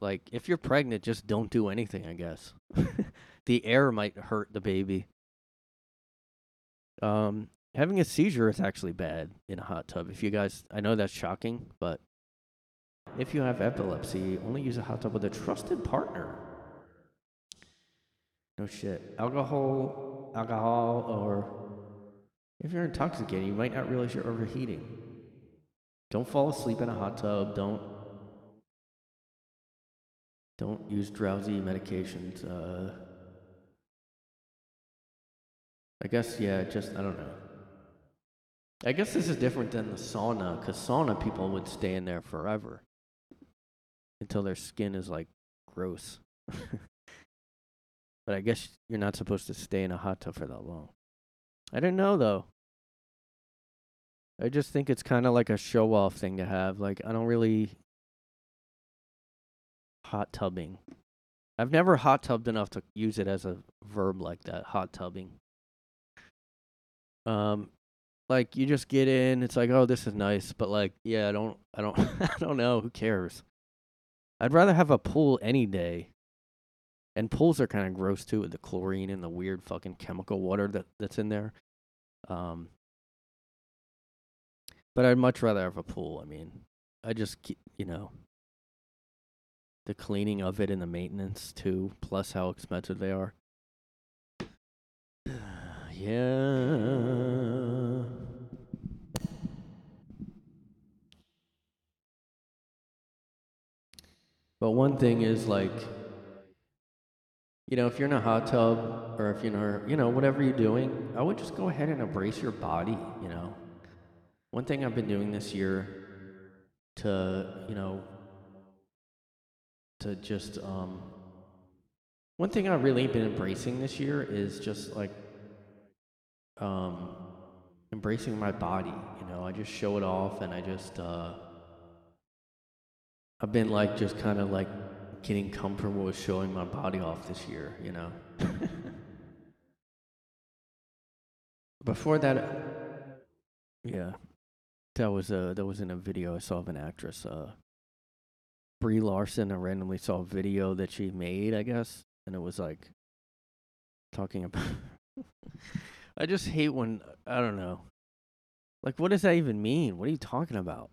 Like, if you're pregnant, just don't do anything. I guess the air might hurt the baby. Um, having a seizure is actually bad in a hot tub. If you guys, I know that's shocking, but if you have epilepsy, only use a hot tub with a trusted partner. No shit. Alcohol, alcohol, or if you're intoxicated, you might not realize you're overheating. Don't fall asleep in a hot tub. Don't don't use drowsy medications. Uh, I guess yeah. Just I don't know. I guess this is different than the sauna, because sauna people would stay in there forever until their skin is like gross. But I guess you're not supposed to stay in a hot tub for that long. I don't know though. I just think it's kind of like a show off thing to have. Like I don't really hot tubbing. I've never hot tubbed enough to use it as a verb like that, hot tubbing. Um like you just get in, it's like, "Oh, this is nice," but like, yeah, I don't I don't I don't know, who cares? I'd rather have a pool any day. And pools are kind of gross too with the chlorine and the weird fucking chemical water that that's in there. Um but I'd much rather have a pool. I mean, I just you know, the cleaning of it and the maintenance too, plus how expensive they are. Yeah. But one thing is like, you know, if you're in a hot tub or if you're, you know, whatever you're doing, I would just go ahead and embrace your body, you know. One thing I've been doing this year to, you know, to just um one thing I've really been embracing this year is just like um embracing my body, you know. I just show it off and I just uh I've been like just kind of like getting comfortable with showing my body off this year, you know. Before that yeah. That was a that was in a video I saw of an actress uh Brie Larson. I randomly saw a video that she made, I guess, and it was like talking about. I just hate when I don't know. Like, what does that even mean? What are you talking about?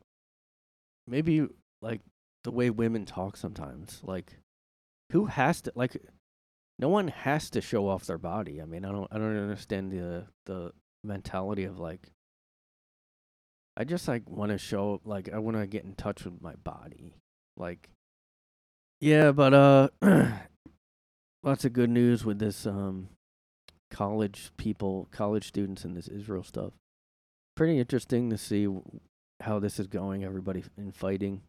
Maybe like the way women talk sometimes. Like, who has to like? No one has to show off their body. I mean, I don't. I don't understand the the mentality of like. I just like want to show like I want to get in touch with my body. Like, yeah, but uh, lots of good news with this um, college people, college students, and this Israel stuff. Pretty interesting to see how this is going. Everybody in fighting.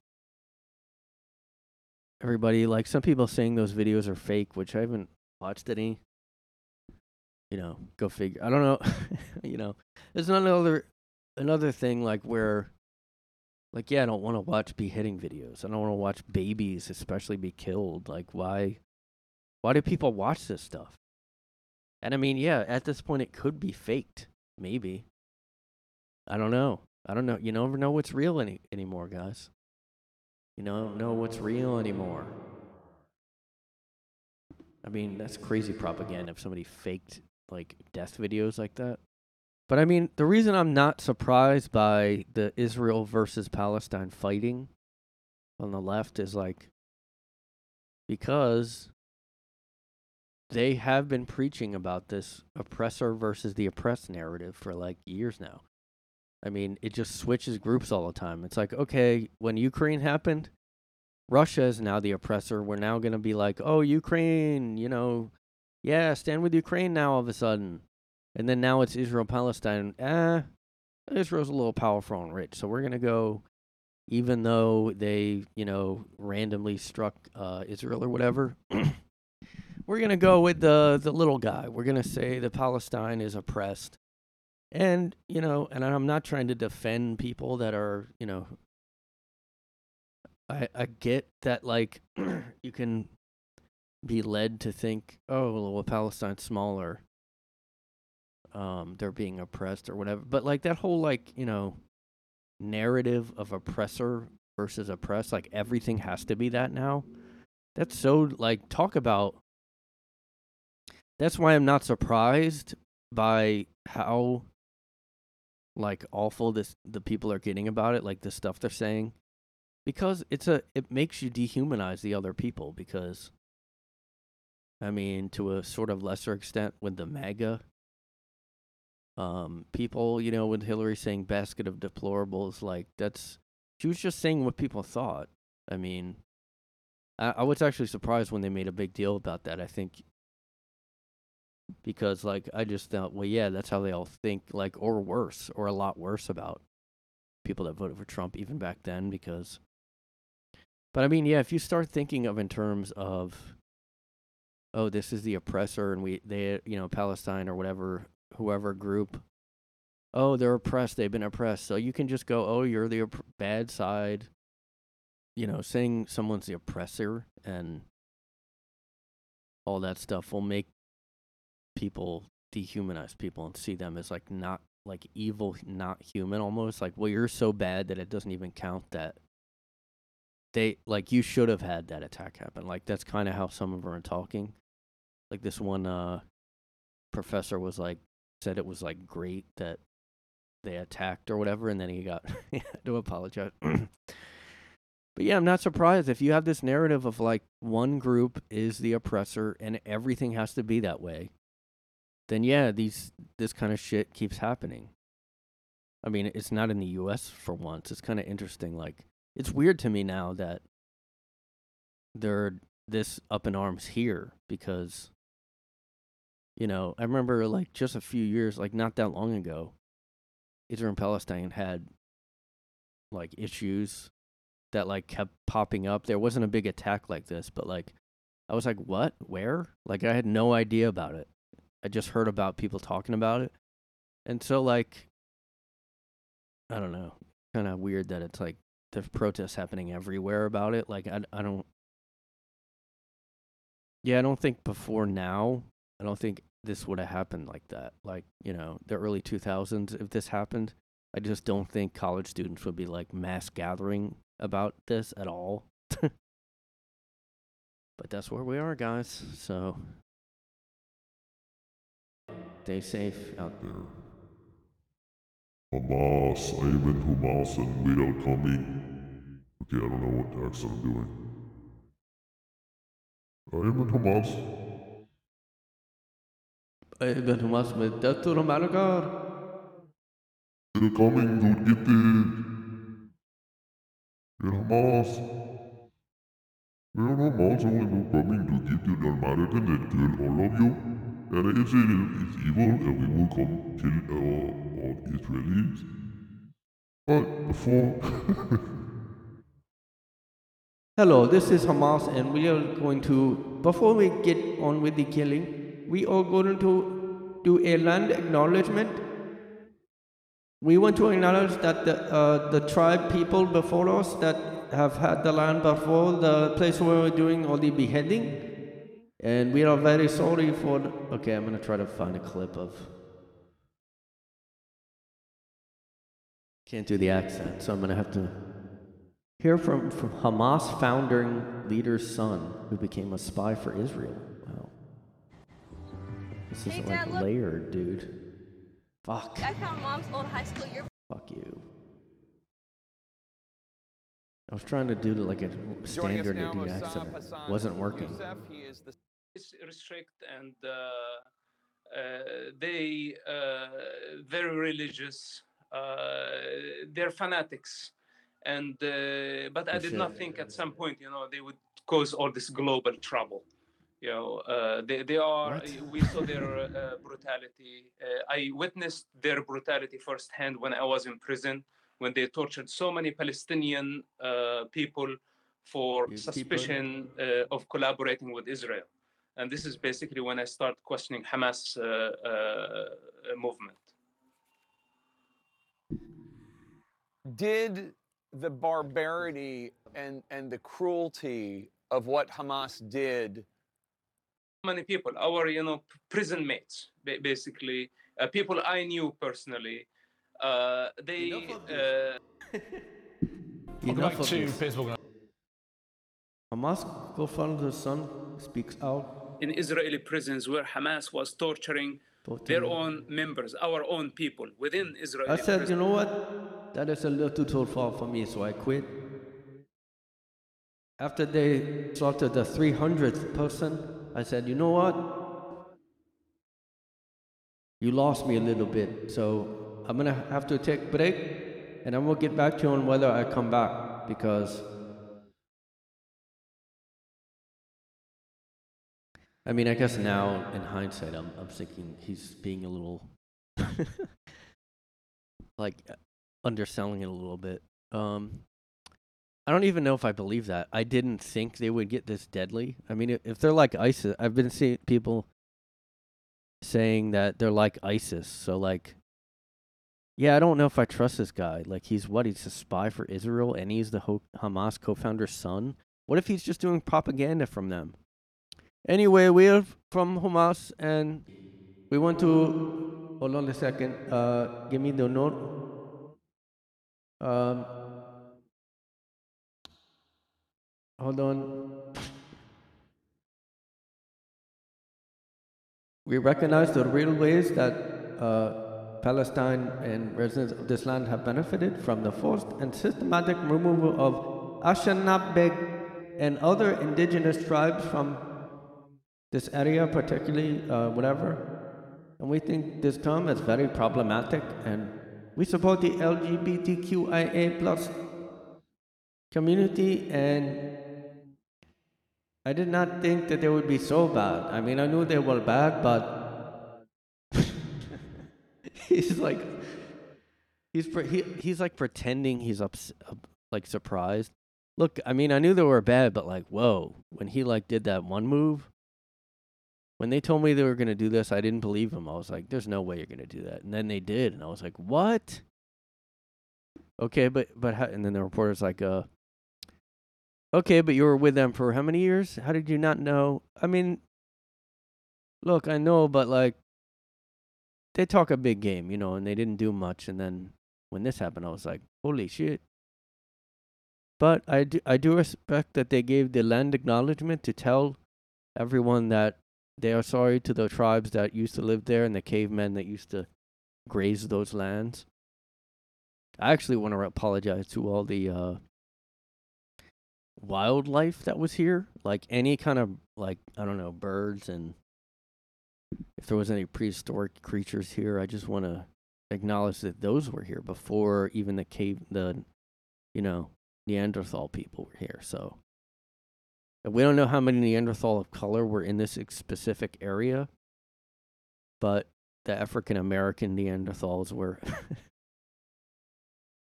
Everybody like some people saying those videos are fake, which I haven't watched any. You know, go figure. I don't know. you know, there's another another thing like where like, yeah, I don't want to watch beheading videos. I don't want to watch babies, especially, be killed. Like, why? Why do people watch this stuff? And I mean, yeah, at this point, it could be faked. Maybe. I don't know. I don't know. You never know what's real any anymore, guys. You don't know what's real anymore. I mean, that's crazy propaganda if somebody faked like death videos like that. But I mean, the reason I'm not surprised by the Israel versus Palestine fighting on the left is like because they have been preaching about this oppressor versus the oppressed narrative for like years now. I mean, it just switches groups all the time. It's like, okay, when Ukraine happened, Russia is now the oppressor. We're now going to be like, oh, Ukraine, you know, yeah, stand with Ukraine now all of a sudden. And then now it's Israel Palestine. Eh, Israel's a little powerful and rich, so we're gonna go. Even though they, you know, randomly struck uh, Israel or whatever, we're gonna go with the the little guy. We're gonna say that Palestine is oppressed, and you know, and I'm not trying to defend people that are, you know, I I get that like you can be led to think, oh, well, Palestine's smaller um they're being oppressed or whatever. But like that whole like, you know, narrative of oppressor versus oppressed, like everything has to be that now. That's so like talk about that's why I'm not surprised by how like awful this the people are getting about it, like the stuff they're saying. Because it's a it makes you dehumanize the other people because I mean to a sort of lesser extent with the MAGA um, people, you know, with Hillary saying basket of deplorables, like that's she was just saying what people thought. I mean, I, I was actually surprised when they made a big deal about that. I think because like I just thought, well, yeah, that's how they all think, like or worse, or a lot worse about people that voted for Trump even back then. Because, but I mean, yeah, if you start thinking of in terms of oh, this is the oppressor, and we they you know Palestine or whatever whoever group. Oh, they're oppressed. They've been oppressed. So you can just go, oh, you're the opp- bad side. You know, saying someone's the oppressor and all that stuff will make people dehumanize people and see them as like not like evil, not human almost. Like, well, you're so bad that it doesn't even count that they like you should have had that attack happen. Like that's kind of how some of them are talking. Like this one uh professor was like said it was like great that they attacked or whatever and then he got to apologize. but yeah, I'm not surprised if you have this narrative of like one group is the oppressor and everything has to be that way. Then yeah, these this kind of shit keeps happening. I mean, it's not in the US for once. It's kind of interesting like it's weird to me now that they're this up in arms here because you know, I remember like just a few years, like not that long ago, Israel and Palestine had like issues that like kept popping up. There wasn't a big attack like this, but like I was like, "What? Where?" Like I had no idea about it. I just heard about people talking about it. And so like I don't know, kind of weird that it's like there's protests happening everywhere about it. Like I I don't Yeah, I don't think before now, I don't think this would have happened like that. Like, you know, the early 2000s if this happened, I just don't think college students would be like mass gathering about this at all. but that's where we are, guys. So Stay safe out there. Hamas, I'm Hamas and we don't coming. Okay, I don't know what accent I'm doing. I am in Hamas. I am in Hamas med döttor och malgar. Är det coming, dude? Get it! Är Hamas? Är Hamas? Är coming, to Get it! I'm mad at it, all of you. And Israel is evil and we will come kill uh, all Israelis. But before... Hello, this is Hamas, and we are going to, before we get on with the killing, we are going to do a land acknowledgement. We want to acknowledge that the, uh, the tribe people before us that have had the land before the place where we're doing all the beheading, and we are very sorry for. The, okay, I'm gonna try to find a clip of. Can't do the accent, so I'm gonna have to Hear from, from Hamas founding leader's son who became a spy for Israel. Wow. This is Hey, like Dad, look. layered, dude. Fuck. I found mom's old high school yearbook. Fuck you. I was trying to do like a standard Indian accent. Hassan Wasn't working. Youssef. He is the is restrict and uh, uh, they uh, very religious. Uh, they're fanatics, and uh, but I did not think at some point, you know, they would cause all this global trouble. You know, uh, they they are. What? We saw their uh, brutality. Uh, I witnessed their brutality firsthand when I was in prison when they tortured so many Palestinian uh, people for You suspicion uh, of collaborating with Israel. And this is basically when I start questioning Hamas uh, uh, movement. did the barbarity and and the cruelty of what Hamas did Many people, our you know prison mates, basically uh, people I knew personally, uh, they Enough of uh, Enough of to this. Facebook. Hamas co-founder son speaks out. In Israeli prisons where Hamas was torturing their own members, our own people within Israel. I said, you know what? That is a little too far for me, so I quit. After they slaughtered the 300th person, I said, you know what? You lost me a little bit, so I'm gonna have to take a break, and I'm gonna get back to you on whether I come back because. I mean, I guess now in hindsight, I'm, I'm thinking he's being a little like uh, underselling it a little bit. Um, I don't even know if I believe that. I didn't think they would get this deadly. I mean, if they're like ISIS, I've been seeing people saying that they're like ISIS. So like, yeah, I don't know if I trust this guy. Like, he's what? He's a spy for Israel, and he's the Hamas co-founder's son. What if he's just doing propaganda from them? Anyway, we're from Hamas, and we want to. Hold on a second. Uh, give me the note. Um. Hold on. We recognize the real ways that uh, Palestine and residents of this land have benefited from the forced and systematic removal of Anishinaabeg and other indigenous tribes from this area, particularly uh, whatever. And we think this term is very problematic, and we support the LGBTQIA plus community and I did not think that they would be so bad. I mean, I knew they were bad, but he's like, he's pre- he, he's like pretending he's up, like surprised. Look, I mean, I knew they were bad, but like, whoa, when he like did that one move, when they told me they were gonna do this, I didn't believe them. I was like, there's no way you're gonna do that, and then they did, and I was like, what? Okay, but but how, and then the reporter's like, uh. Okay, but you were with them for how many years? How did you not know? I mean, look, I know, but like, they talk a big game, you know, and they didn't do much. And then when this happened, I was like, holy shit. But I do, I do respect that they gave the land acknowledgement to tell everyone that they are sorry to the tribes that used to live there and the cavemen that used to graze those lands. I actually want to apologize to all the uh, wildlife that was here, like any kind of like I don't know birds and if there was any prehistoric creatures here, I just want to acknowledge that those were here before even the cave the you know Neanderthal people were here. So we don't know how many Neanderthal of color were in this specific area, but the African American Neanderthals were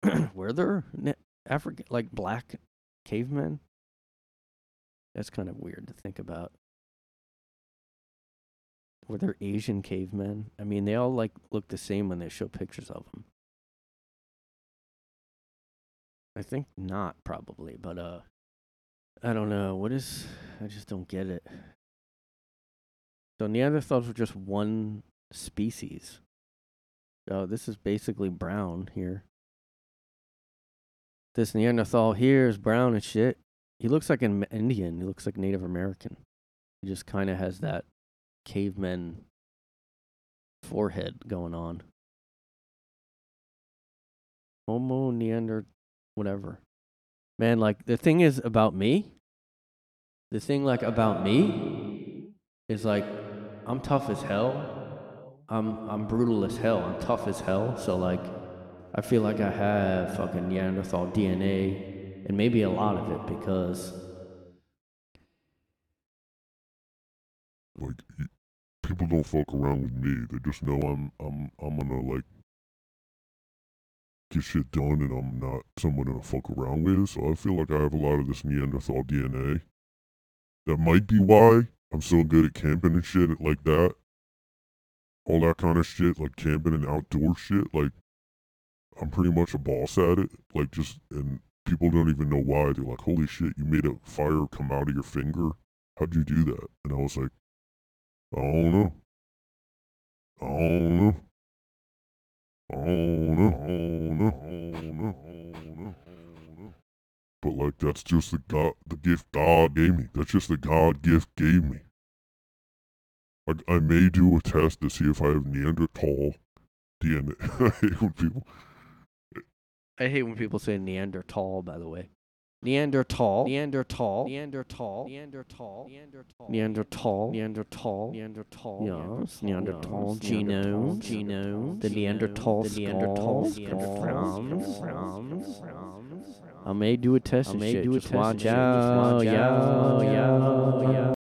were there ne- African like black cavemen? That's kind of weird to think about. Were there Asian cavemen? I mean, they all like look the same when they show pictures of them. I think not, probably, but uh, I don't know. What is? I just don't get it. So Neanderthals were just one species. Oh, this is basically brown here. This Neanderthal here is brown and shit. He looks like an Indian. He looks like Native American. He just kind of has that caveman forehead going on. Homo Neander, whatever. Man, like the thing is about me. The thing like about me is like I'm tough as hell. I'm I'm brutal as hell. I'm tough as hell. So like I feel like I have fucking Neanderthal DNA and maybe a lot of it because Like people don't fuck around with me. They just know I'm I'm I'm gonna like get shit done, and I'm not someone to fuck around with. So I feel like I have a lot of this Neanderthal DNA. That might be why I'm so good at camping and shit like that. All that kind of shit, like camping and outdoor shit. Like I'm pretty much a boss at it. Like just and people don't even know why. They're like, "Holy shit, you made a fire come out of your finger? How'd you do that?" And I was like, "I don't know. I don't know. I don't know. I don't know. I don't know. I don't know." But like that's just the God, the gift God gave me. That's just the God gift gave me. Like I may do a test to see if I have Neanderthal DNA. I hate when people I hate when people say Neanderthal, by the way. Neanderthal, Neanderthal, Neanderthal, Neanderthal, Neanderthal, Neanderthal, Neanderthal, Neanderthal, yes, Neanderthal, genome, genome, the Neanderthal, the Neanderthal, I may do a test. I may do a test. Watch out, yo, yo, yo.